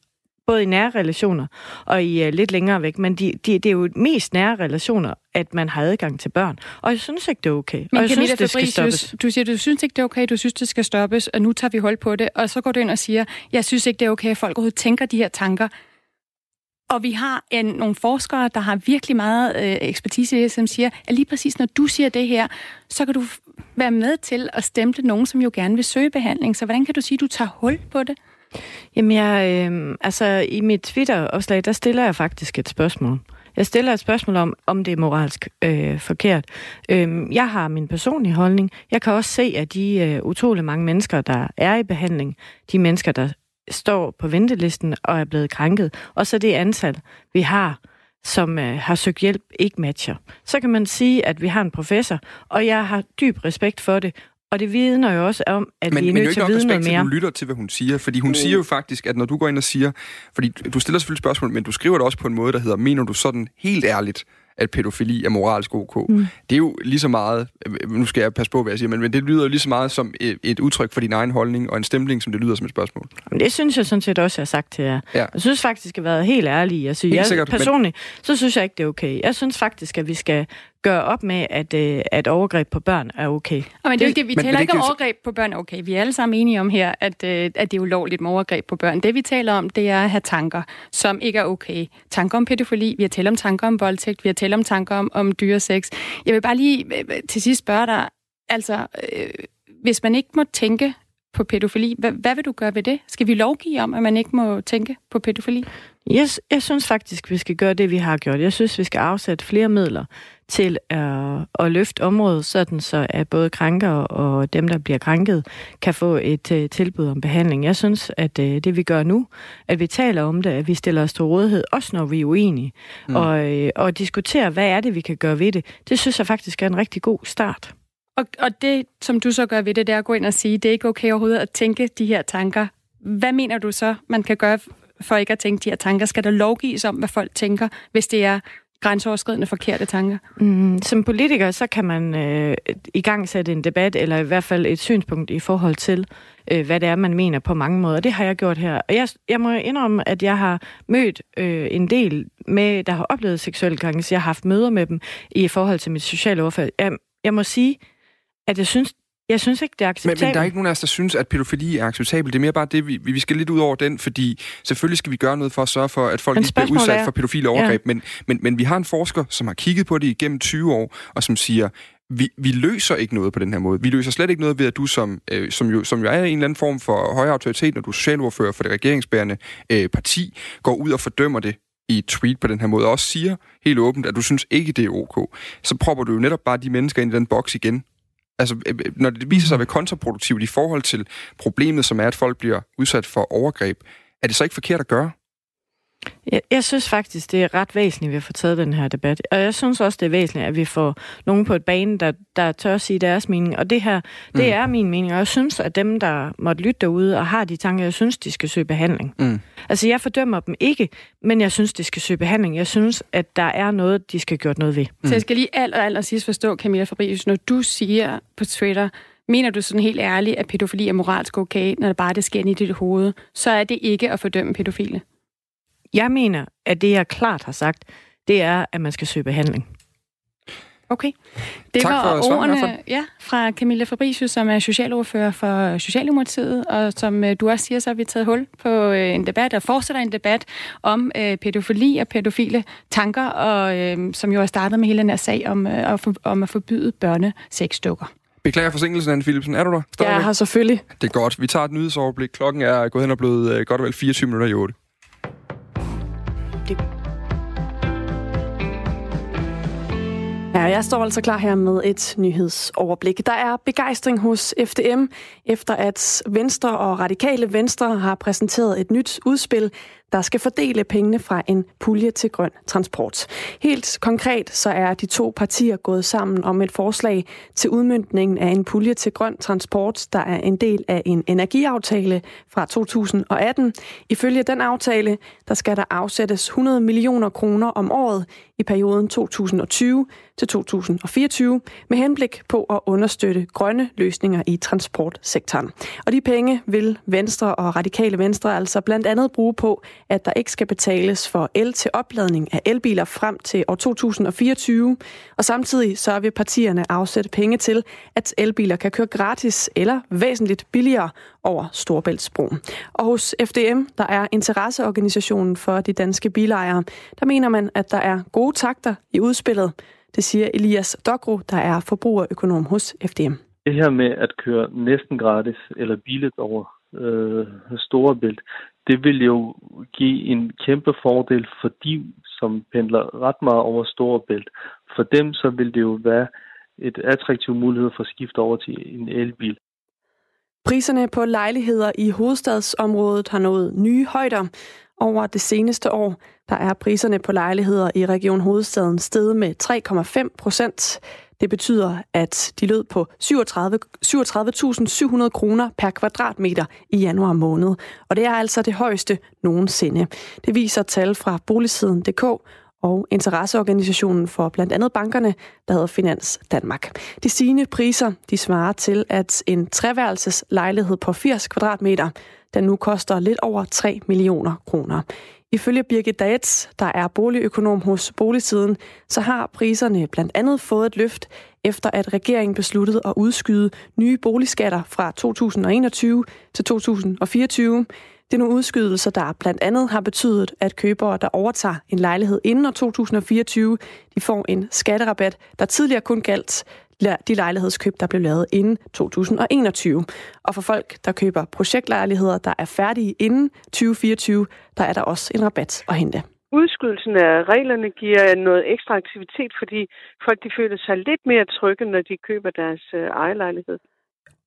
både i nære relationer og i uh, lidt længere væk, men de, de, det er jo mest nære relationer, at man har adgang til børn. Og jeg synes ikke, det er okay. Men og jeg synes, det skal stoppes. Du siger, du synes ikke, det er okay, du synes, det skal stoppes, og nu tager vi hold på det, og så går du ind og siger, jeg synes ikke, det er okay, at folk overhovedet tænker de her tanker. Og vi har en, nogle forskere, der har virkelig meget øh, ekspertise i det, som siger, at lige præcis når du siger det her, så kan du være med til at stemple nogen, som jo gerne vil søge behandling. Så hvordan kan du sige, at du tager hul på det? Jamen, jeg, øh, altså, i mit Twitter-opslag, der stiller jeg faktisk et spørgsmål. Jeg stiller et spørgsmål om, om det er moralsk øh, forkert. Øh, jeg har min personlige holdning. Jeg kan også se, at de øh, utrolig mange mennesker, der er i behandling, de mennesker, der står på ventelisten og er blevet krænket, og så det antal, vi har, som øh, har søgt hjælp, ikke matcher. Så kan man sige, at vi har en professor, og jeg har dyb respekt for det, og det vidner jo også om, at men, vi er nødt til at vide noget mere. Men du lytter til, hvad hun siger. Fordi hun mm. siger jo faktisk, at når du går ind og siger... Fordi du stiller selvfølgelig spørgsmål, men du skriver det også på en måde, der hedder, mener du sådan helt ærligt, at pædofili er moralsk ok. Mm. Det er jo lige så meget, nu skal jeg passe på, hvad jeg siger, men det lyder jo lige så meget som et udtryk for din egen holdning, og en stemning, som det lyder som et spørgsmål. Men det synes jeg sådan set også, jeg har sagt til jer. Ja. Jeg synes faktisk, at jeg har været helt ærlig. Altså, helt jeg, sikkert, personligt, men... så synes jeg ikke, det er okay. Jeg synes faktisk, at vi skal gøre op med, at, øh, at overgreb på børn er okay. Og men det er det, vi taler men, ikke om overgreb på børn okay. Vi er alle sammen enige om her, at, øh, at det er ulovligt med overgreb på børn. Det vi taler om, det er at have tanker, som ikke er okay. Tanker om pædofili, vi har talt om tanker om voldtægt, vi har talt om tanker om, om dyresex. Jeg vil bare lige øh, til sidst spørge dig, altså, øh, hvis man ikke må tænke på pædofili, hvad, hvad vil du gøre ved det? Skal vi lovgive om, at man ikke må tænke på pædofili? Yes, jeg synes faktisk, vi skal gøre det, vi har gjort. Jeg synes, vi skal afsætte flere midler til at, at løfte området, sådan så at både krænker og dem, der bliver krænket, kan få et uh, tilbud om behandling. Jeg synes, at uh, det vi gør nu, at vi taler om det, at vi stiller os til rådighed, også når vi er uenige, mm. og, uh, og diskuterer, hvad er det, vi kan gøre ved det, det synes jeg faktisk er en rigtig god start. Og, og det, som du så gør ved det, det er at gå ind og sige, det er ikke okay overhovedet at tænke de her tanker. Hvad mener du så, man kan gøre for ikke at tænke de her tanker? Skal der lovgives om, hvad folk tænker, hvis det er grænseoverskridende forkerte tanker? Mm, som politiker, så kan man øh, i gang sætte en debat, eller i hvert fald et synspunkt i forhold til, øh, hvad det er, man mener på mange måder. Det har jeg gjort her. Og jeg, jeg må indrømme, at jeg har mødt øh, en del med, der har oplevet seksuel krænkelse. Jeg har haft møder med dem i forhold til mit sociale overfald. Jeg, jeg må sige, at jeg synes, jeg synes ikke, det er acceptabelt. Men, men der er ikke nogen af os, der synes, at pædofili er acceptabelt. Det er mere bare det, vi, vi skal lidt ud over den, fordi selvfølgelig skal vi gøre noget for at sørge for, at folk ikke bliver udsat er... for pædofile overgreb. Ja. Men, men, men vi har en forsker, som har kigget på det igennem 20 år, og som siger, vi, vi løser ikke noget på den her måde. Vi løser slet ikke noget ved, at du som, øh, som, jo, som jo er en eller anden form for højere autoritet, når du er socialordfører for det regeringsbærende øh, parti, går ud og fordømmer det i et tweet på den her måde, og også siger helt åbent, at du synes ikke, det er ok, så propper du jo netop bare de mennesker ind i den boks igen. Altså, øh, øh, når det viser sig at være kontraproduktivt i forhold til problemet, som er, at folk bliver udsat for overgreb, er det så ikke forkert at gøre? Jeg, jeg synes faktisk, det er ret væsentligt, at vi får taget den her debat. Og jeg synes også, det er væsentligt, at vi får nogen på et bane, der, der tør at sige deres mening. Og det her, det mm. er min mening. Og jeg synes, at dem, der måtte lytte derude og har de tanker, jeg synes, de skal søge behandling. Mm. Altså, jeg fordømmer dem ikke, men jeg synes, de skal søge behandling. Jeg synes, at der er noget, de skal gøre noget ved. Mm. Så jeg skal lige alt og alt og sidst forstå, Camilla Fabricius, når du siger på Twitter, Mener du sådan helt ærligt, at pædofili er moralsk okay, når det bare det sker i dit hoved, så er det ikke at fordømme pædofile? Jeg mener, at det, jeg klart har sagt, det er, at man skal søge behandling. Okay. Det tak var for ordene ja, fra Camilla Fabricius, som er socialordfører for Socialdemokratiet, og som øh, du også siger, så har vi taget hul på øh, en debat, og fortsætter en debat om øh, pædofili og pædofile tanker, og øh, som jo har startet med hele den her sag om, øh, at, for, om at forbyde børnesexdukker. Beklager forsinkelsen, Anne Philipsen. Er du der? Stadigvæk? Jeg har selvfølgelig. Det er godt. Vi tager et nyhedsoverblik. Klokken er gået hen og blevet øh, godt og vel 24 minutter i 8. Ja, jeg står altså klar her med et nyhedsoverblik. Der er begejstring hos FDM, efter at Venstre og Radikale Venstre har præsenteret et nyt udspil, der skal fordele pengene fra en pulje til grøn transport. Helt konkret så er de to partier gået sammen om et forslag til udmyndningen af en pulje til grøn transport, der er en del af en energiaftale fra 2018. Ifølge den aftale, der skal der afsættes 100 millioner kroner om året i perioden 2020 til 2024 med henblik på at understøtte grønne løsninger i transportsektoren. Og de penge vil Venstre og Radikale Venstre altså blandt andet bruge på at der ikke skal betales for el til opladning af elbiler frem til år 2024. Og samtidig så vil partierne afsætte penge til, at elbiler kan køre gratis eller væsentligt billigere over Storbæltsbroen. Og hos FDM, der er interesseorganisationen for de danske bilejere, der mener man, at der er gode takter i udspillet. Det siger Elias Dogro, der er forbrugerøkonom hos FDM. Det her med at køre næsten gratis eller billigt over øh, Storebælt, det vil jo give en kæmpe fordel for de, som pendler ret meget over Storebælt. For dem så vil det jo være et attraktiv mulighed for at skifte over til en elbil. Priserne på lejligheder i hovedstadsområdet har nået nye højder. Over det seneste år, der er priserne på lejligheder i Region Hovedstaden steget med 3,5 procent. Det betyder, at de lød på 37, 37.700 kroner per kvadratmeter i januar måned. Og det er altså det højeste nogensinde. Det viser tal fra boligsiden.dk og interesseorganisationen for blandt andet bankerne, der hedder Finans Danmark. De stigende priser de svarer til, at en treværelses lejlighed på 80 kvadratmeter, den nu koster lidt over 3 millioner kroner. Ifølge Birgit Daetz, der er boligøkonom hos Boligsiden, så har priserne blandt andet fået et løft, efter at regeringen besluttede at udskyde nye boligskatter fra 2021 til 2024. Det er nogle udskydelser, der blandt andet har betydet, at købere, der overtager en lejlighed inden år 2024, de får en skatterabat, der tidligere kun galt de lejlighedskøb, der blev lavet inden 2021. Og for folk, der køber projektlejligheder, der er færdige inden 2024, der er der også en rabat at hente. Udskydelsen af reglerne giver noget ekstra aktivitet, fordi folk de føler sig lidt mere trygge, når de køber deres øh, ejerlejlighed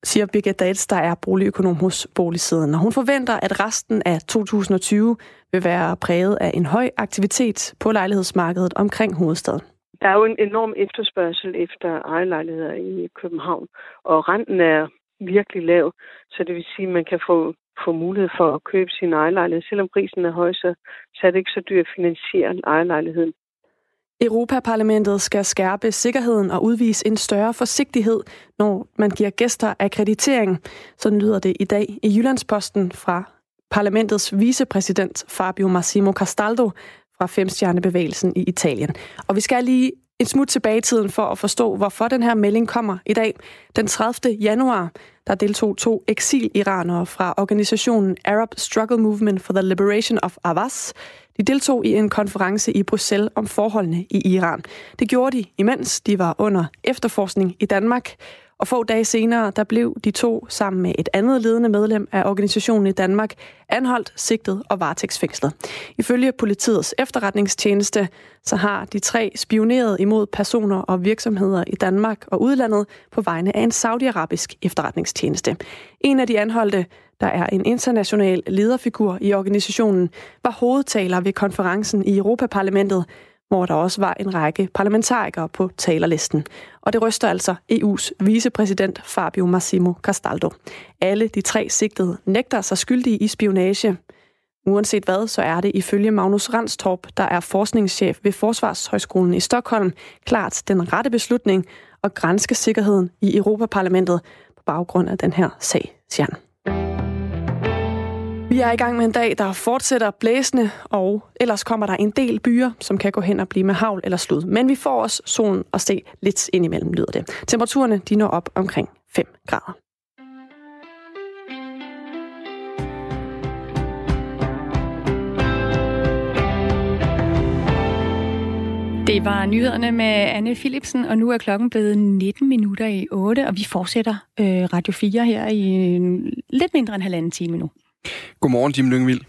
siger Birgit Dates, der er boligøkonom hos Boligsiden. Og hun forventer, at resten af 2020 vil være præget af en høj aktivitet på lejlighedsmarkedet omkring hovedstaden. Der er jo en enorm efterspørgsel efter ejerlejligheder i København, og renten er virkelig lav, så det vil sige, at man kan få, få mulighed for at købe sin ejerlejlighed. Selvom prisen er høj, så, så er det ikke så dyrt at finansiere ejerlejligheden. Europaparlamentet skal skærpe sikkerheden og udvise en større forsigtighed, når man giver gæster akkreditering. Sådan lyder det i dag i Jyllandsposten fra parlamentets vicepræsident Fabio Massimo Castaldo fra Femstjernebevægelsen i Italien. Og vi skal lige et smut tilbage i tiden for at forstå, hvorfor den her melding kommer i dag. Den 30. januar, der deltog to eksil-iranere fra organisationen Arab Struggle Movement for the Liberation of Avaz. De deltog i en konference i Bruxelles om forholdene i Iran. Det gjorde de, imens de var under efterforskning i Danmark. Og få dage senere, der blev de to sammen med et andet ledende medlem af organisationen i Danmark anholdt, sigtet og varetægtsfængslet. Ifølge politiets efterretningstjeneste, så har de tre spioneret imod personer og virksomheder i Danmark og udlandet på vegne af en saudiarabisk efterretningstjeneste. En af de anholdte, der er en international lederfigur i organisationen, var hovedtaler ved konferencen i Europaparlamentet, hvor der også var en række parlamentarikere på talerlisten. Og det ryster altså EU's vicepræsident Fabio Massimo Castaldo. Alle de tre sigtede nægter sig skyldige i spionage. Uanset hvad, så er det ifølge Magnus Randstorp, der er forskningschef ved Forsvarshøjskolen i Stockholm, klart den rette beslutning at grænske sikkerheden i Europaparlamentet på baggrund af den her sag, siger han. Vi er i gang med en dag, der fortsætter blæsende, og ellers kommer der en del byer, som kan gå hen og blive med havl eller slud. Men vi får også solen at se lidt indimellem, lyder det. Temperaturerne de når op omkring 5 grader. Det var nyhederne med Anne Philipsen, og nu er klokken blevet 19 minutter i 8, og vi fortsætter øh, Radio 4 her i lidt mindre end halvanden time nu. Godmorgen, Jim Lyngvild.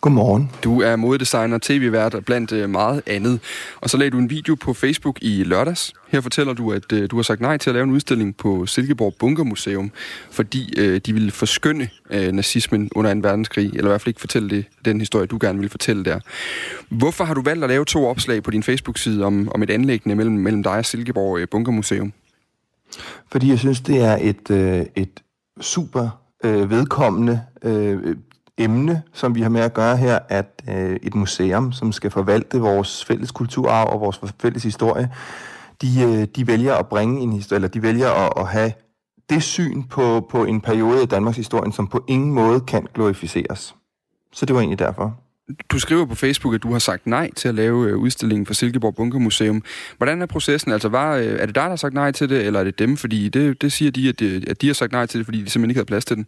Godmorgen. Du er modedesigner, tv-vært blandt øh, meget andet. Og så lagde du en video på Facebook i lørdags. Her fortæller du, at øh, du har sagt nej til at lave en udstilling på Silkeborg Bunkermuseum, fordi øh, de ville forskynde øh, nazismen under 2. verdenskrig, eller i hvert fald ikke fortælle det, den historie, du gerne vil fortælle der. Hvorfor har du valgt at lave to opslag på din Facebook-side om, om et anlæggende mellem, mellem dig og Silkeborg øh, Bunkermuseum? Fordi jeg synes, det er et, øh, et super øh, vedkommende øh, emne, som vi har med at gøre her, at øh, et museum, som skal forvalte vores fælles kulturarv og vores fælles historie, de, øh, de vælger at bringe en historie, eller de vælger at, at have det syn på, på en periode af Danmarks historie, som på ingen måde kan glorificeres. Så det var egentlig derfor. Du skriver på Facebook, at du har sagt nej til at lave øh, udstillingen for Silkeborg Bunkermuseum. Hvordan er processen? Altså, var, øh, er det dig, der har sagt nej til det, eller er det dem? Fordi det, det siger de, at de, at de har sagt nej til det, fordi de simpelthen ikke havde plads til den.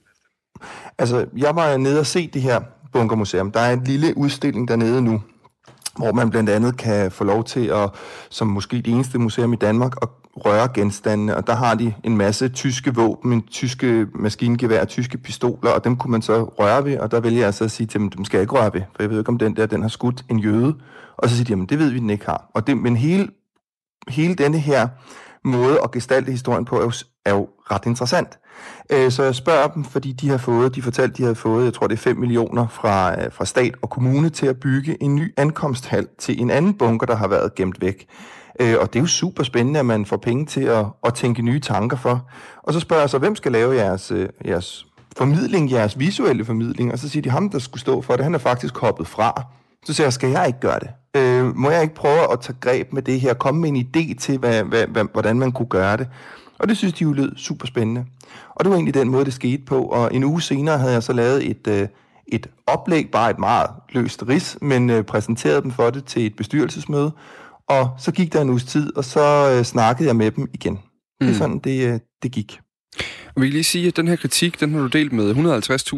Altså, jeg var nede og se det her bunkermuseum. Der er en lille udstilling dernede nu, hvor man blandt andet kan få lov til at, som måske det eneste museum i Danmark, at røre genstandene, og der har de en masse tyske våben, en tyske maskingevær, tyske pistoler, og dem kunne man så røre ved, og der vælger jeg så at sige til dem, dem skal jeg ikke røre ved, for jeg ved ikke, om den der, den har skudt en jøde. Og så siger de, jamen det ved vi, den ikke har. Og det, men hele, hele denne her måde at gestalte historien på er jo, er jo ret interessant. Øh, så jeg spørger dem, fordi de har fået, de fortalte, de havde fået, jeg tror det er 5 millioner fra, øh, fra stat og kommune til at bygge en ny ankomsthal til en anden bunker, der har været gemt væk. Øh, og det er jo super spændende, at man får penge til at, at tænke nye tanker for. Og så spørger jeg så, hvem skal lave jeres, øh, jeres formidling, jeres visuelle formidling? Og så siger de, ham der skulle stå for det, han er faktisk hoppet fra. Så siger jeg, skal jeg ikke gøre det? Øh, må jeg ikke prøve at tage greb med det her, komme med en idé til, hvad, hvad, hvad, hvordan man kunne gøre det? Og det synes de jo lød super spændende. Og det var egentlig den måde, det skete på. Og en uge senere havde jeg så lavet et, øh, et oplæg, bare et meget løst ris, men øh, præsenterede dem for det til et bestyrelsesmøde. Og så gik der en uges tid, og så øh, snakkede jeg med dem igen. Det er mm. sådan, det, det gik. Og vi kan lige sige, at den her kritik, den har du delt med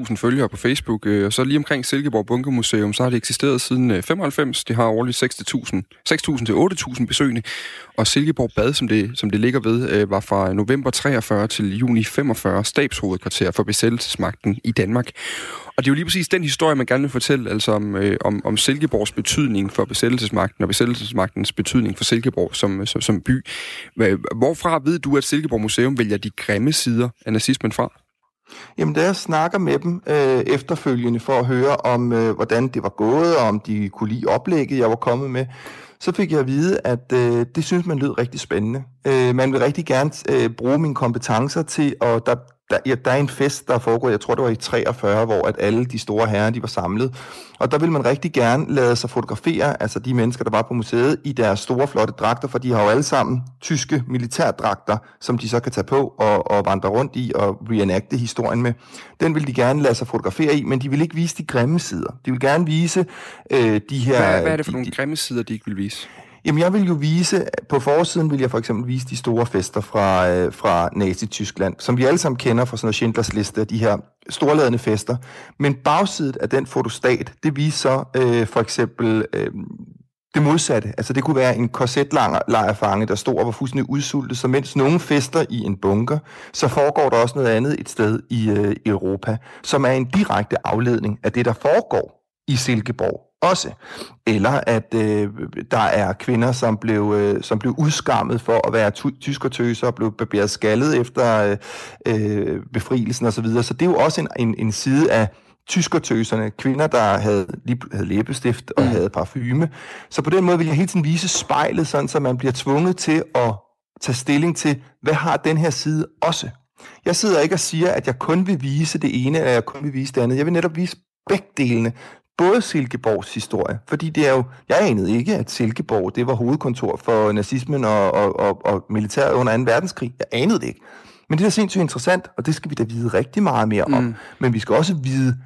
150.000 følgere på Facebook, øh, og så lige omkring Silkeborg Bunkermuseum, så har det eksisteret siden øh, 95. Det har årligt 6.000 til 8.000 besøgende, og Silkeborg Bad, som det, som det ligger ved, øh, var fra november 43 til juni 45 stabshovedkvarter for besættelsesmagten i Danmark. Og det er jo lige præcis den historie, man gerne vil fortælle, altså om, øh, om, om Silkeborgs betydning for besættelsesmagten, og besættelsesmagtens betydning for Silkeborg som, som, som by. Hvorfra ved du, at Silkeborg Museum vælger de grimme sider af nazismen fra? Jamen, da jeg snakker med dem øh, efterfølgende for at høre om, øh, hvordan det var gået, og om de kunne lide oplægget, jeg var kommet med, så fik jeg at vide, at øh, det synes man lød rigtig spændende. Øh, man vil rigtig gerne øh, bruge mine kompetencer til, og der, der, ja, der er en fest, der foregår, jeg tror det var i 43, hvor at alle de store herrer, de var samlet. Og der vil man rigtig gerne lade sig fotografere, altså de mennesker, der var på museet, i deres store, flotte dragter, for de har jo alle sammen tyske militærdragter, som de så kan tage på og, og vandre rundt i og reenacte historien med. Den vil de gerne lade sig fotografere i, men de vil ikke vise de grimme sider. De vil gerne vise øh, de her... Hvad, hvad er det for de, nogle grimme sider, de ikke vil vise? Jamen, jeg vil jo vise, på forsiden vil jeg for eksempel vise de store fester fra, øh, fra Nazi-Tyskland, som vi alle sammen kender fra sådan noget Schindlers liste, de her storladende fester. Men bagsiden af den fotostat, det viser øh, for eksempel øh, det modsatte. Altså det kunne være en korsetlejrfange, der stod og var fuldstændig udsultet, så mens nogen fester i en bunker, så foregår der også noget andet et sted i, øh, Europa, som er en direkte afledning af det, der foregår i Silkeborg også. Eller at øh, der er kvinder, som blev, øh, som blev udskammet for at være tyskertøser og blev barberet skaldet efter øh, øh, befrielsen osv. Så, videre. så det er jo også en, en, en side af tyskertøserne, kvinder, der havde, havde læbestift og mm. havde parfume. Så på den måde vil jeg hele tiden vise spejlet, sådan så man bliver tvunget til at tage stilling til, hvad har den her side også? Jeg sidder ikke og siger, at jeg kun vil vise det ene, eller jeg kun vil vise det andet. Jeg vil netop vise begge delene, både Silkeborgs historie, fordi det er jo, jeg anede ikke, at Silkeborg, det var hovedkontor for nazismen og, og, og, og militæret under 2. verdenskrig. Jeg anede det ikke. Men det er sindssygt interessant, og det skal vi da vide rigtig meget mere om. Mm. Men vi skal også vide,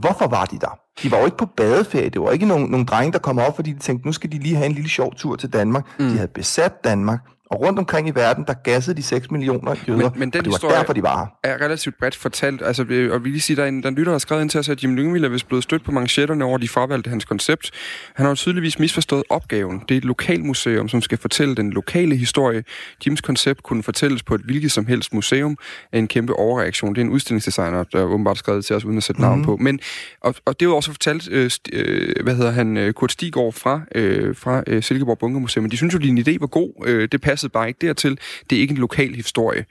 hvorfor var de der? De var jo ikke på badeferie. Det var ikke nogen, nogen drenge, der kom op, fordi de tænkte, nu skal de lige have en lille sjov tur til Danmark. Mm. De havde besat Danmark. Og rundt omkring i verden, der gassede de 6 millioner jøder, men, men den det var derfor, de var her. er relativt bredt fortalt. Altså, og vi lige sige, der er en, der lytter, der har skrevet ind til os, at Jim Lyngvild er vist blevet stødt på manchetterne over, de fravalgte hans koncept. Han har jo tydeligvis misforstået opgaven. Det er et lokalmuseum, som skal fortælle den lokale historie. Jims koncept kunne fortælles på et hvilket som helst museum af en kæmpe overreaktion. Det er en udstillingsdesigner, der åbenbart skrevet til os, uden at sætte navn mm. på. Men, og, og det er jo også fortalt, øh, øh, hvad hedder han, øh, Kurt Stigård fra, øh, fra øh, Silkeborg Bunkermuseum. De synes jo, din idé var god. Øh, det passede bare ikke dertil. Det er ikke en lokal historie.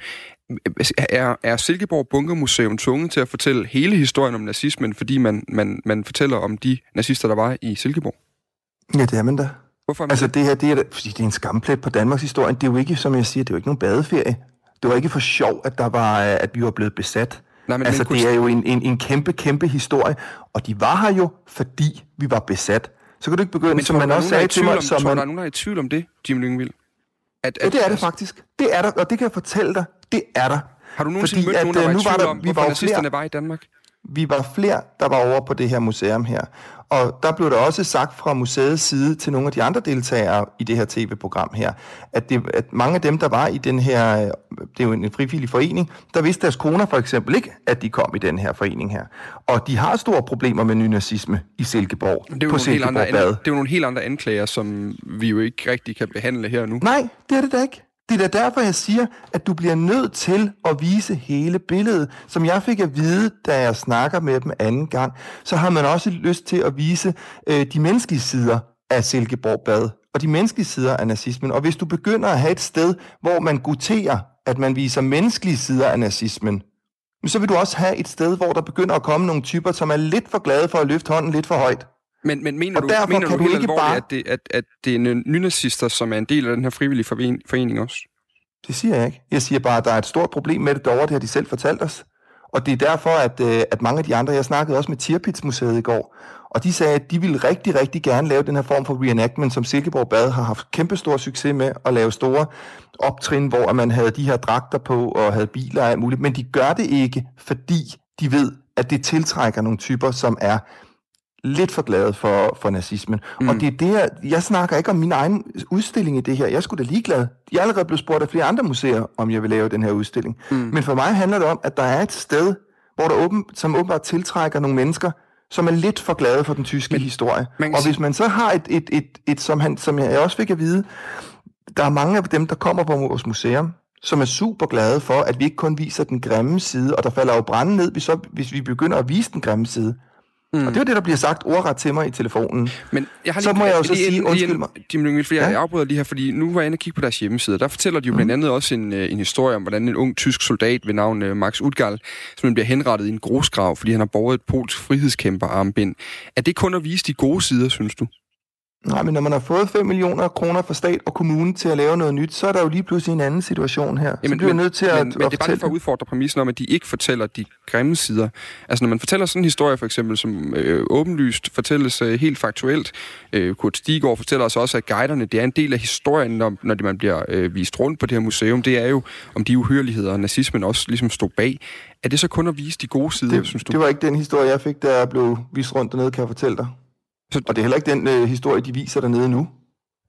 Er, er Silkeborg Bunkermuseum tvunget til at fortælle hele historien om nazismen, fordi man, man, man fortæller om de nazister, der var i Silkeborg? Ja, det er man da. Hvorfor man altså det her, det er, fordi det er en skamplet på Danmarks historie. Det er jo ikke, som jeg siger, det er jo ikke nogen badeferie. Det var ikke for sjov, at, der var, at vi var blevet besat. Nej, men, altså, men, det er jo en, en, en kæmpe, kæmpe historie. Og de var her jo, fordi vi var besat. Så kan du ikke begynde, men, som man også sagde til mig... Som man... der er nogen, der er i tvivl om det, Jim Lyngvild? At, at, ja, det er det faktisk. Det er der, og det kan jeg fortælle dig. Det er der. Har du nogensinde Fordi, mødt nogen, der var i tvivl om, hvorfor nazisterne var i Danmark? Vi var flere, der var over på det her museum her. Og der blev der også sagt fra museets side til nogle af de andre deltagere i det her tv-program her, at, det, at mange af dem, der var i den her, det er jo en frivillig forening, der vidste deres koner for eksempel ikke, at de kom i den her forening her. Og de har store problemer med nynazisme i Silkeborg, det er jo på Silkeborg andre, Bad. Det er jo nogle helt andre anklager, som vi jo ikke rigtig kan behandle her nu. Nej, det er det da ikke. Det er da derfor, jeg siger, at du bliver nødt til at vise hele billedet. Som jeg fik at vide, da jeg snakker med dem anden gang, så har man også lyst til at vise øh, de menneskelige sider af Silkeborg Bad, og de menneskelige sider af nazismen. Og hvis du begynder at have et sted, hvor man guterer, at man viser menneskelige sider af nazismen, så vil du også have et sted, hvor der begynder at komme nogle typer, som er lidt for glade for at løfte hånden lidt for højt. Men, men mener og du, mener du, du helt alvorligt, bare... at, det, at, at det er nynazister, som er en del af den her frivillige forening også? Det siger jeg ikke. Jeg siger bare, at der er et stort problem med det derovre, det har de selv fortalt os. Og det er derfor, at, øh, at mange af de andre, jeg snakkede også med Tirpitz-museet i går, og de sagde, at de ville rigtig, rigtig gerne lave den her form for reenactment, som Silkeborg Bad har haft kæmpe stor succes med at lave store optrin, hvor man havde de her dragter på og havde biler og alt muligt. Men de gør det ikke, fordi de ved, at det tiltrækker nogle typer, som er lidt for glade for, for nazismen. Mm. Og det er det, jeg, jeg snakker ikke om min egen udstilling i det her. Jeg skulle da ligeglad. Jeg er allerede blevet spurgt af flere andre museer, om jeg vil lave den her udstilling. Mm. Men for mig handler det om, at der er et sted, hvor der åben, som åbenbart tiltrækker nogle mennesker, som er lidt for glade for den tyske Men, historie. Og hvis man så har et, et, et, et som, han, som jeg også fik at vide, der er mange af dem, der kommer på vores museum, som er super glade for, at vi ikke kun viser den grimme side, og der falder jo brænde ned, hvis, så, hvis vi begynder at vise den grimme side. Mm. Og det er det, der bliver sagt ordret til mig i telefonen. Men jeg har lige, så må jeg jo så lige, sige, undskyld mig. Jim Lyngvild, for jeg ja? afbryder lige her, fordi nu var jeg inde og kigge på deres hjemmeside. Der fortæller de jo mm. blandt andet også en, øh, en historie om, hvordan en ung tysk soldat ved navn uh, Max Utgal, som bliver henrettet i en grusgrav, fordi han har båret et polsk frihedskæmper-armbind. Er det kun at vise de gode sider, synes du? Nej, men når man har fået 5 millioner kroner fra stat og kommune til at lave noget nyt, så er der jo lige pludselig en anden situation her. Jamen, så bliver men, nødt til at Men, men at det er bare for at udfordre præmissen om, at de ikke fortæller de grimme sider. Altså, når man fortæller sådan en historie, for eksempel, som øh, åbenlyst fortælles øh, helt faktuelt, øh, Kurt Stigård fortæller os også, at guiderne, det er en del af historien, når, når man bliver øh, vist rundt på det her museum, det er jo, om de uhyreligheder, nazismen også ligesom stod bag. Er det så kun at vise de gode sider, det, synes du? Det var ikke den historie, jeg fik, da jeg blev vist rundt dernede, kan jeg fortælle dig. Så, og det er heller ikke den øh, historie, de viser dernede nu.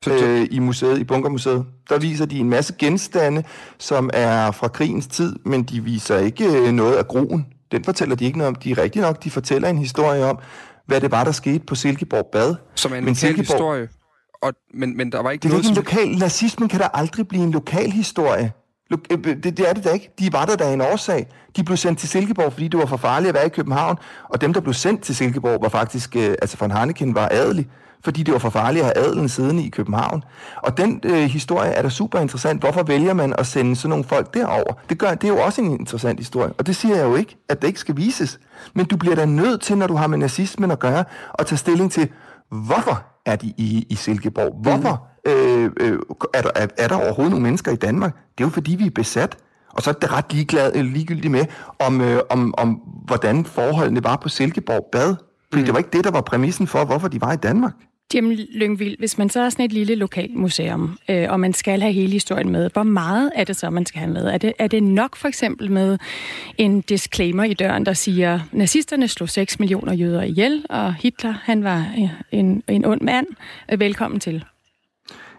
Så, øh, i museet, i Bunkermuseet. Der viser de en masse genstande, som er fra krigens tid, men de viser ikke øh, noget af groen. Den fortæller de ikke noget om. De er rigtigt nok, de fortæller en historie om, hvad det var, der skete på Silkeborg Bad. Som er en men Silkeborg... historie og, men, men der var ikke det er noget... Ikke en lokal, nazismen kan da aldrig blive en lokal historie. Øh, det, det er det da ikke. De var der da en årsag. De blev sendt til Silkeborg, fordi det var for farligt at være i København. Og dem, der blev sendt til Silkeborg, var faktisk... Øh, altså von Harneken var adelig fordi det var for farligt at have adelen siddende i København. Og den øh, historie er da super interessant. Hvorfor vælger man at sende sådan nogle folk derover? Det, gør, det er jo også en interessant historie, og det siger jeg jo ikke, at det ikke skal vises. Men du bliver da nødt til, når du har med nazismen at gøre, at tage stilling til, hvorfor er de i, i Silkeborg? Hvorfor øh, øh, er, der, er, er der overhovedet nogle mennesker i Danmark? Det er jo fordi, vi er besat. Og så er det ret ligeglad, ligegyldigt med, om, øh, om, om hvordan forholdene var på Silkeborg Bad. Fordi mm. det var ikke det, der var præmissen for, hvorfor de var i Danmark. Jamen, Lyngvild, hvis man så er sådan et lille lokalt museum, øh, og man skal have hele historien med, hvor meget er det så, man skal have med? Er det, er det nok for eksempel med en disclaimer i døren, der siger, nazisterne slog 6 millioner jøder ihjel, og Hitler, han var en, en ond mand. Velkommen til.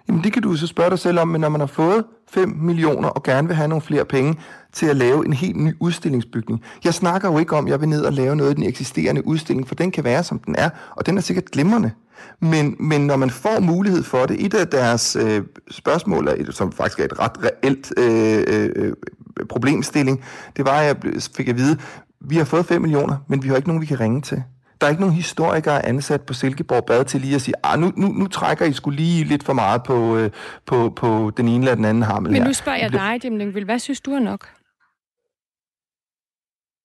Jamen det kan du så spørge dig selv om, men når man har fået 5 millioner og gerne vil have nogle flere penge til at lave en helt ny udstillingsbygning. Jeg snakker jo ikke om, at jeg vil ned og lave noget i den eksisterende udstilling, for den kan være, som den er, og den er sikkert glimrende. Men, men når man får mulighed for det, et af deres øh, spørgsmål, er, som faktisk er et ret reelt øh, øh, øh, problemstilling, det var, at jeg fik at vide, vi har fået 5 millioner, men vi har ikke nogen, vi kan ringe til. Der er ikke nogen historikere ansat på Silkeborg Bad til lige at sige, ah, nu, nu, nu trækker I skulle lige lidt for meget på, øh, på, på den ene eller den anden hammel Men nu spørger jeg dig, Jim Lyngvild, hvad synes du er nok?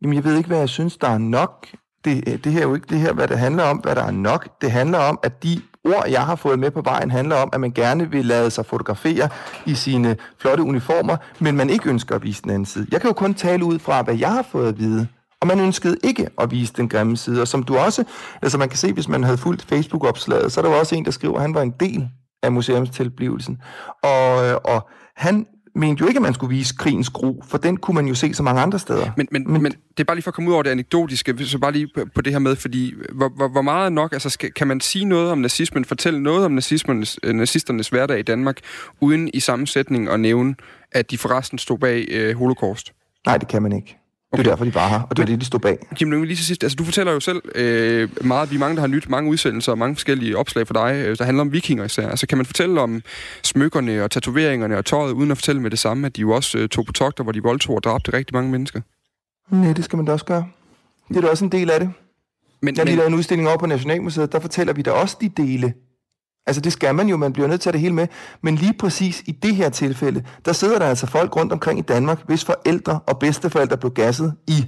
Jamen, jeg ved ikke, hvad jeg synes, der er nok det, det her er jo ikke det her, hvad det handler om, hvad der er nok. Det handler om, at de ord, jeg har fået med på vejen, handler om, at man gerne vil lade sig fotografere i sine flotte uniformer, men man ikke ønsker at vise den anden side. Jeg kan jo kun tale ud fra, hvad jeg har fået at vide. Og man ønskede ikke at vise den grimme side. Og som du også, altså man kan se, hvis man havde fulgt Facebook-opslaget, så er der jo også en, der skriver, at han var en del af museumstilblivelsen. Og, og han mente jo ikke, at man skulle vise krigens gru, for den kunne man jo se så mange andre steder. Men, men, men, men det er bare lige for at komme ud over det anekdotiske, så bare lige på, på det her med, fordi hvor, hvor, hvor meget nok, altså skal, kan man sige noget om nazismen, fortælle noget om nazismernes, øh, nazisternes hverdag i Danmark, uden i sammensætning at nævne, at de forresten stod bag øh, holocaust? Nej, det kan man ikke. Okay. Det er derfor, de var her, og det er det, de stod bag. Kim Lyngvild, lige til sidst, altså du fortæller jo selv øh, meget, vi er mange, der har nyt mange udsendelser og mange forskellige opslag for dig, øh, der handler om vikinger især. Altså kan man fortælle om smykkerne og tatoveringerne og tøjet, uden at fortælle med det samme, at de jo også øh, tog på togter, hvor de voldtog og dræbte rigtig mange mennesker? Nej, det skal man da også gøre. Det er da også en del af det. Men, Når men... lavede en udstilling over på Nationalmuseet, der fortæller vi da også de dele. Altså det skal man jo, man bliver nødt til at det hele med. Men lige præcis i det her tilfælde, der sidder der altså folk rundt omkring i Danmark, hvis forældre og bedsteforældre blev gasset i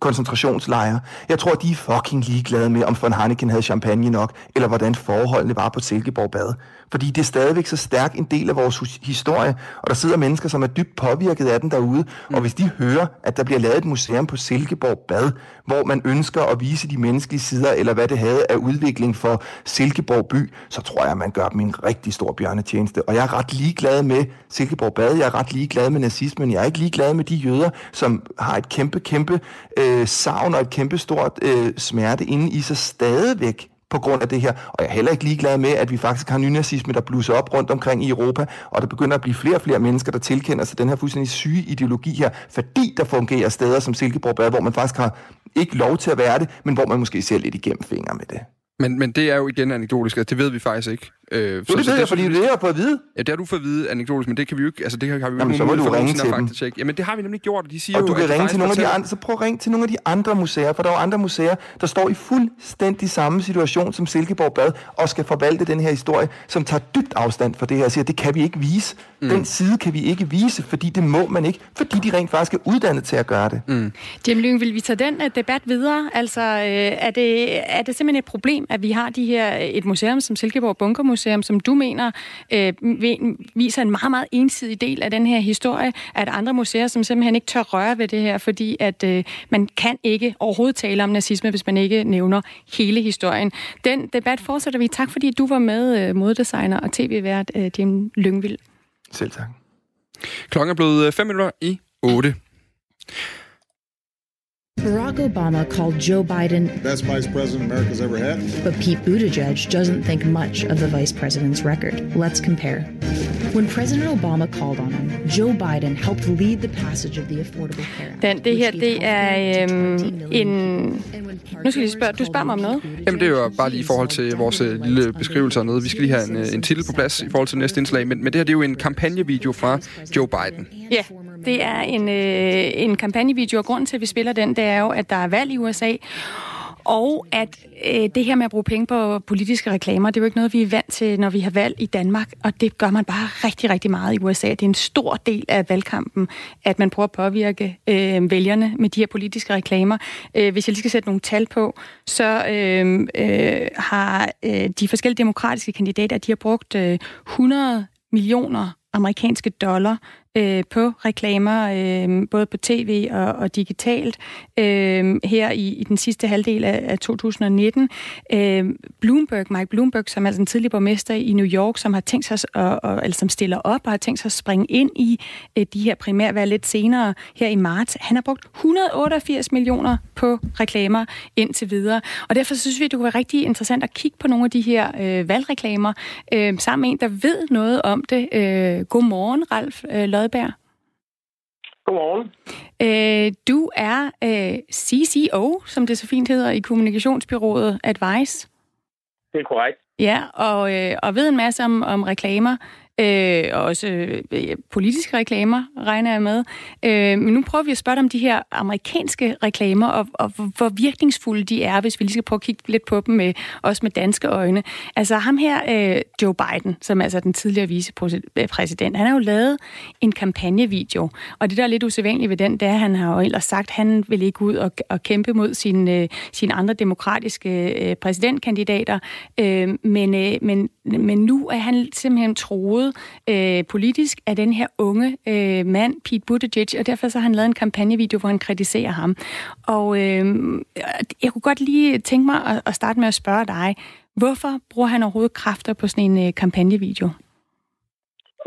koncentrationslejre. Jeg tror, de er fucking ligeglade med, om von Hanneken havde champagne nok, eller hvordan forholdene var på Silkeborg Bad. Fordi det er stadigvæk så stærk en del af vores historie, og der sidder mennesker, som er dybt påvirket af den derude. Mm. Og hvis de hører, at der bliver lavet et museum på Silkeborg Bad, hvor man ønsker at vise de menneskelige sider, eller hvad det havde af udvikling for Silkeborg by, så tror jeg, man gør dem en rigtig stor bjørnetjeneste. Og jeg er ret ligeglad med Silkeborg Bad, jeg er ret ligeglad med nazismen, jeg er ikke ligeglad med de jøder, som har et kæmpe, kæmpe øh, savn og et kæmpe stort øh, smerte inde i sig stadigvæk på grund af det her. Og jeg er heller ikke ligeglad med, at vi faktisk har nynazisme, der blusser op rundt omkring i Europa, og der begynder at blive flere og flere mennesker, der tilkender sig den her fuldstændig syge ideologi her, fordi der fungerer steder som Silkeborg Bad, hvor man faktisk har ikke lov til at være det, men hvor man måske ser lidt igennem fingre med det. Men, men det er jo igen anekdotisk, og det ved vi faktisk ikke. Øh, så, det ved jeg, fordi det er jeg fået at vide. Ja, det har du fået at vide anekdotisk, men det kan vi jo ikke, altså det har vi jo Jamen, ikke så må du ringe til dem. Check. Jamen det har vi nemlig gjort, og de siger og jo, du kan ringe til nogle af de andre, så prøv at ringe til nogle af de andre museer, for der er jo andre museer, der står i fuldstændig samme situation som Silkeborg Bad, og skal forvalte den her historie, som tager dybt afstand for det her, og siger, det kan vi ikke vise. Mm. Den side kan vi ikke vise, fordi det må man ikke, fordi de rent faktisk er uddannet til at gøre det. Mm. Jim Lyng, vil vi tage den uh, debat videre? Altså, uh, er, det, er det simpelthen et problem, at vi har de her, et museum som Silkeborg Bunkermuseum, som du mener mener, øh, viser en meget, meget ensidig del af den her historie, at andre museer, som simpelthen ikke tør røre ved det her, fordi at øh, man kan ikke overhovedet tale om nazisme, hvis man ikke nævner hele historien. Den debat fortsætter vi. Tak fordi du var med, øh, moddesigner og tv-vært øh, Jim Lyngvild. Selv tak. Klokken er blevet 5 øh, minutter i 8. Barack Obama called Joe Biden best vice president America's ever had. But Pete Buttigieg doesn't think much of the vice president's record. Let's compare. When President Obama called on him, Joe Biden helped lead the passage of the Affordable Care Act. Den, det her, det er øhm, en... Nu skal jeg spørge, du spørger mig om noget? Jamen, det er jo bare lige i forhold til vores øh, lille beskrivelse og noget. Vi skal lige have en, øh, en titel på plads i forhold til næste indslag. Men, men det her, det er jo en kampagnevideo fra Joe Biden. Ja, det er en, øh, en kampagnevideo, og grunden til, at vi spiller den, det er jo, at der er valg i USA, og at øh, det her med at bruge penge på politiske reklamer, det er jo ikke noget, vi er vant til, når vi har valg i Danmark, og det gør man bare rigtig, rigtig meget i USA. Det er en stor del af valgkampen, at man prøver at påvirke øh, vælgerne med de her politiske reklamer. Øh, hvis jeg lige skal sætte nogle tal på, så øh, øh, har øh, de forskellige demokratiske kandidater, de har brugt øh, 100 millioner amerikanske dollar øh, på reklamer, øh, både på tv og, og digitalt, øh, her i, i den sidste halvdel af, af 2019. Øh, Bloomberg, Mike Bloomberg, som er altså en tidligere borgmester i New York, som har tænkt sig, at, og, eller som stiller op og har tænkt sig at springe ind i øh, de her primærvalg lidt senere her i marts, han har brugt 188 millioner på reklamer indtil videre. Og derfor synes vi, det kunne være rigtig interessant at kigge på nogle af de her øh, valgreklamer øh, sammen med en, der ved noget om det. Øh, godmorgen, Ralf øh, Lodberg. Godmorgen. Øh, du er øh, CCO, som det så fint hedder, i kommunikationsbyrået Advice. Det er korrekt. Ja, og, øh, og ved en masse om, om reklamer, øh, og også øh, politiske reklamer, regner jeg med. Øh, men nu prøver vi at spørge dig om de her amerikanske reklamer, og, og hvor, virkningsfulde de er, hvis vi lige skal prøve at kigge lidt på dem, med, også med danske øjne. Altså ham her, øh, Joe Biden, som er altså den tidligere vicepræsident, han har jo lavet en kampagnevideo, og det, der er lidt usædvanligt ved den, det er, at han har jo ellers sagt, at han vil ikke ud og, og kæmpe mod sine, øh, sine andre demokratiske øh, præsidentkandidater, øh, men, øh, men, men nu er han simpelthen troet øh, politisk af den her unge øh, mand, Pete Buttigieg, og derfor så har han lavet en kampagnevideo, hvor han kritiserer ham. Og øh, jeg kunne godt lige tænke mig at, at starte med at spørge dig, hvorfor bruger han overhovedet kræfter på sådan en øh, kampagnevideo?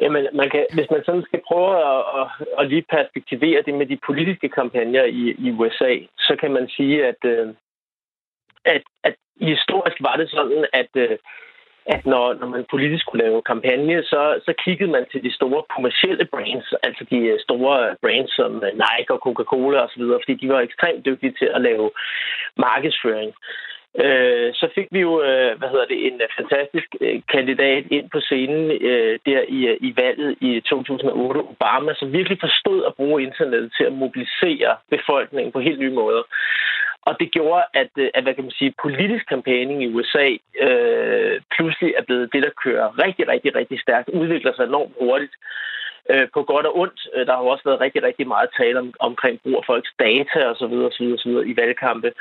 Jamen, man kan, hvis man sådan skal prøve at, at, at lige perspektivere det med de politiske kampagner i, i USA, så kan man sige, at, øh, at, at historisk var det sådan, at øh, at når, når man politisk kunne lave kampagne, så, så kiggede man til de store kommercielle brands, altså de øh, store brands som øh, Nike og Coca-Cola osv., fordi de var ekstremt dygtige til at lave markedsføring. Øh, så fik vi jo, øh, hvad hedder det, en fantastisk kandidat ind på scenen øh, der i, i valget i 2008, Obama, som virkelig forstod at bruge internettet til at mobilisere befolkningen på helt nye måder. Og det gjorde, at, øh, at hvad kan man sige, politisk kampagne i USA øh, pludselig er blevet det, der kører rigtig, rigtig, rigtig stærkt, udvikler sig enormt hurtigt. Øh, på godt og ondt. Øh, der har jo også været rigtig, rigtig meget tale om, omkring brug af folks data osv. osv., osv. i valgkampe.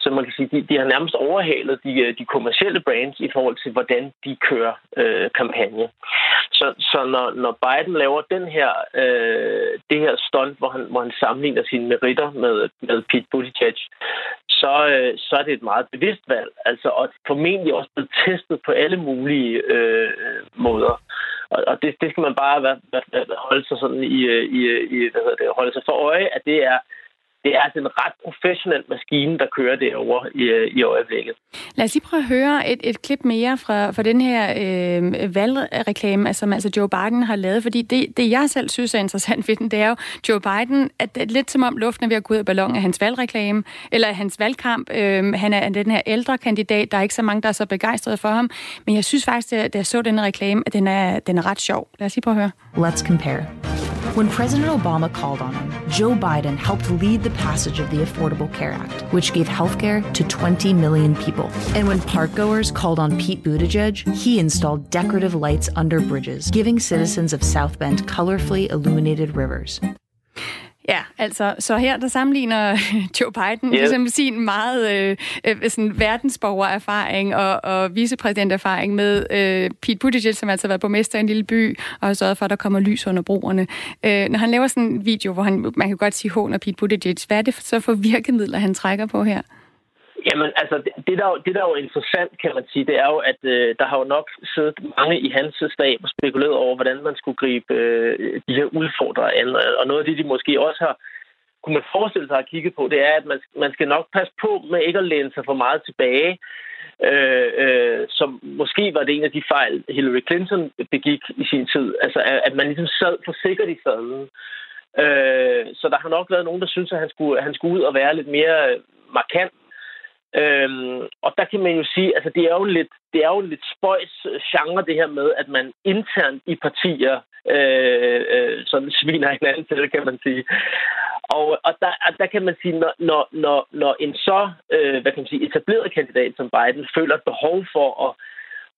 Så man kan sige, de, de har nærmest overhalet de, øh, de kommercielle brands i forhold til, hvordan de kører øh, kampagne. Så, så når, når Biden laver den her, øh, det her stunt, hvor han, hvor han sammenligner sine meritter med, med Pete Buttigieg, så, øh, så er det et meget bevidst valg. Altså, og formentlig også blevet testet på alle mulige øh, måder. Og, og det, det skal man bare være, være, holde sig sådan i, øh, i, øh, i hvad hedder det, holde sig for øje, at det er det er altså en ret professionel maskine, der kører derovre i, øh, i øjeblikket. Lad os lige prøve at høre et, et klip mere fra, fra den her øh, valgreklame, som altså Joe Biden har lavet, fordi det, det, jeg selv synes er interessant ved den, det er jo Joe Biden, at det er lidt som om luften er ved at gå ud af ballon af hans valgreklame, eller hans valgkamp. Øh, han er den her ældre kandidat, der er ikke så mange, der er så begejstrede for ham, men jeg synes faktisk, at da jeg så den reklame, at den er, den er ret sjov. Lad os lige prøve at høre. Let's compare. When President Obama called on him, Joe Biden helped lead the passage of the Affordable Care Act, which gave health care to 20 million people. And when parkgoers called on Pete Buttigieg, he installed decorative lights under bridges, giving citizens of South Bend colorfully illuminated rivers. Ja, altså, så her der sammenligner Joe Biden yes. ligesom sin meget øh, øh, sådan verdensborgererfaring og, og vicepræsidenterfaring med øh, Pete Buttigieg, som altså har været borgmester i en lille by og har sørget for, at der kommer lys under broerne. Øh, når han laver sådan en video, hvor han, man kan godt sige hån Pete Buttigieg, hvad er det så for virkemidler, han trækker på her? Jamen, altså, det, det, der, det der er jo interessant, kan man sige, det er jo, at øh, der har jo nok siddet mange i hans stab og spekuleret over, hvordan man skulle gribe øh, de her udfordrere an. Og noget af det, de måske også har kunne man forestille sig at kigge på, det er, at man, man skal nok passe på med ikke at læne sig for meget tilbage. Øh, øh, som måske var det en af de fejl, Hillary Clinton begik i sin tid. Altså, at man ligesom sad for sikkert i sadlen. Øh, så der har nok været nogen, der synes, at han skulle, han skulle ud og være lidt mere markant. Øhm, og der kan man jo sige, altså det er jo lidt, det er jo en lidt spøjs genre, det her med, at man internt i partier øh, øh, sådan sviner hinanden til, kan man sige. Og, og der, der kan man sige, når, når, når, når en så øh, hvad kan man sige, etableret kandidat som Biden føler et behov for at,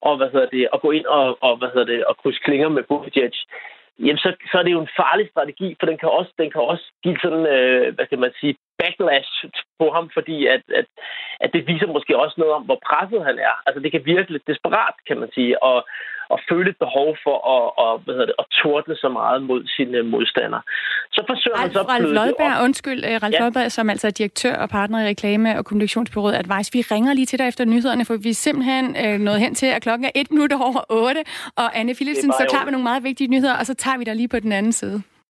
og, hvad hedder det, at gå ind og, og, hvad hedder det, og krydse klinger med Buttigieg, jamen så, så er det jo en farlig strategi, for den kan også, den kan også give sådan, øh, hvad kan man sige, backlash på ham, fordi at, at, at det viser måske også noget om, hvor presset han er. Altså det kan virke lidt desperat, kan man sige, og, og føle et behov for at, og, hvad hedder det, at tordne så meget mod sine modstandere. Så forsøger Ralf, man så Ralf Lodberg, undskyld, uh, Ralf ja. Lodberg, som altså er direktør og partner i reklame- og kommunikationsbyrået Advice. Vi ringer lige til dig efter nyhederne, for vi er simpelthen uh, nået hen til, at klokken er et minut over otte, og Anne Philipsen står klar med nogle meget vigtige nyheder, og så tager vi dig lige på den anden side.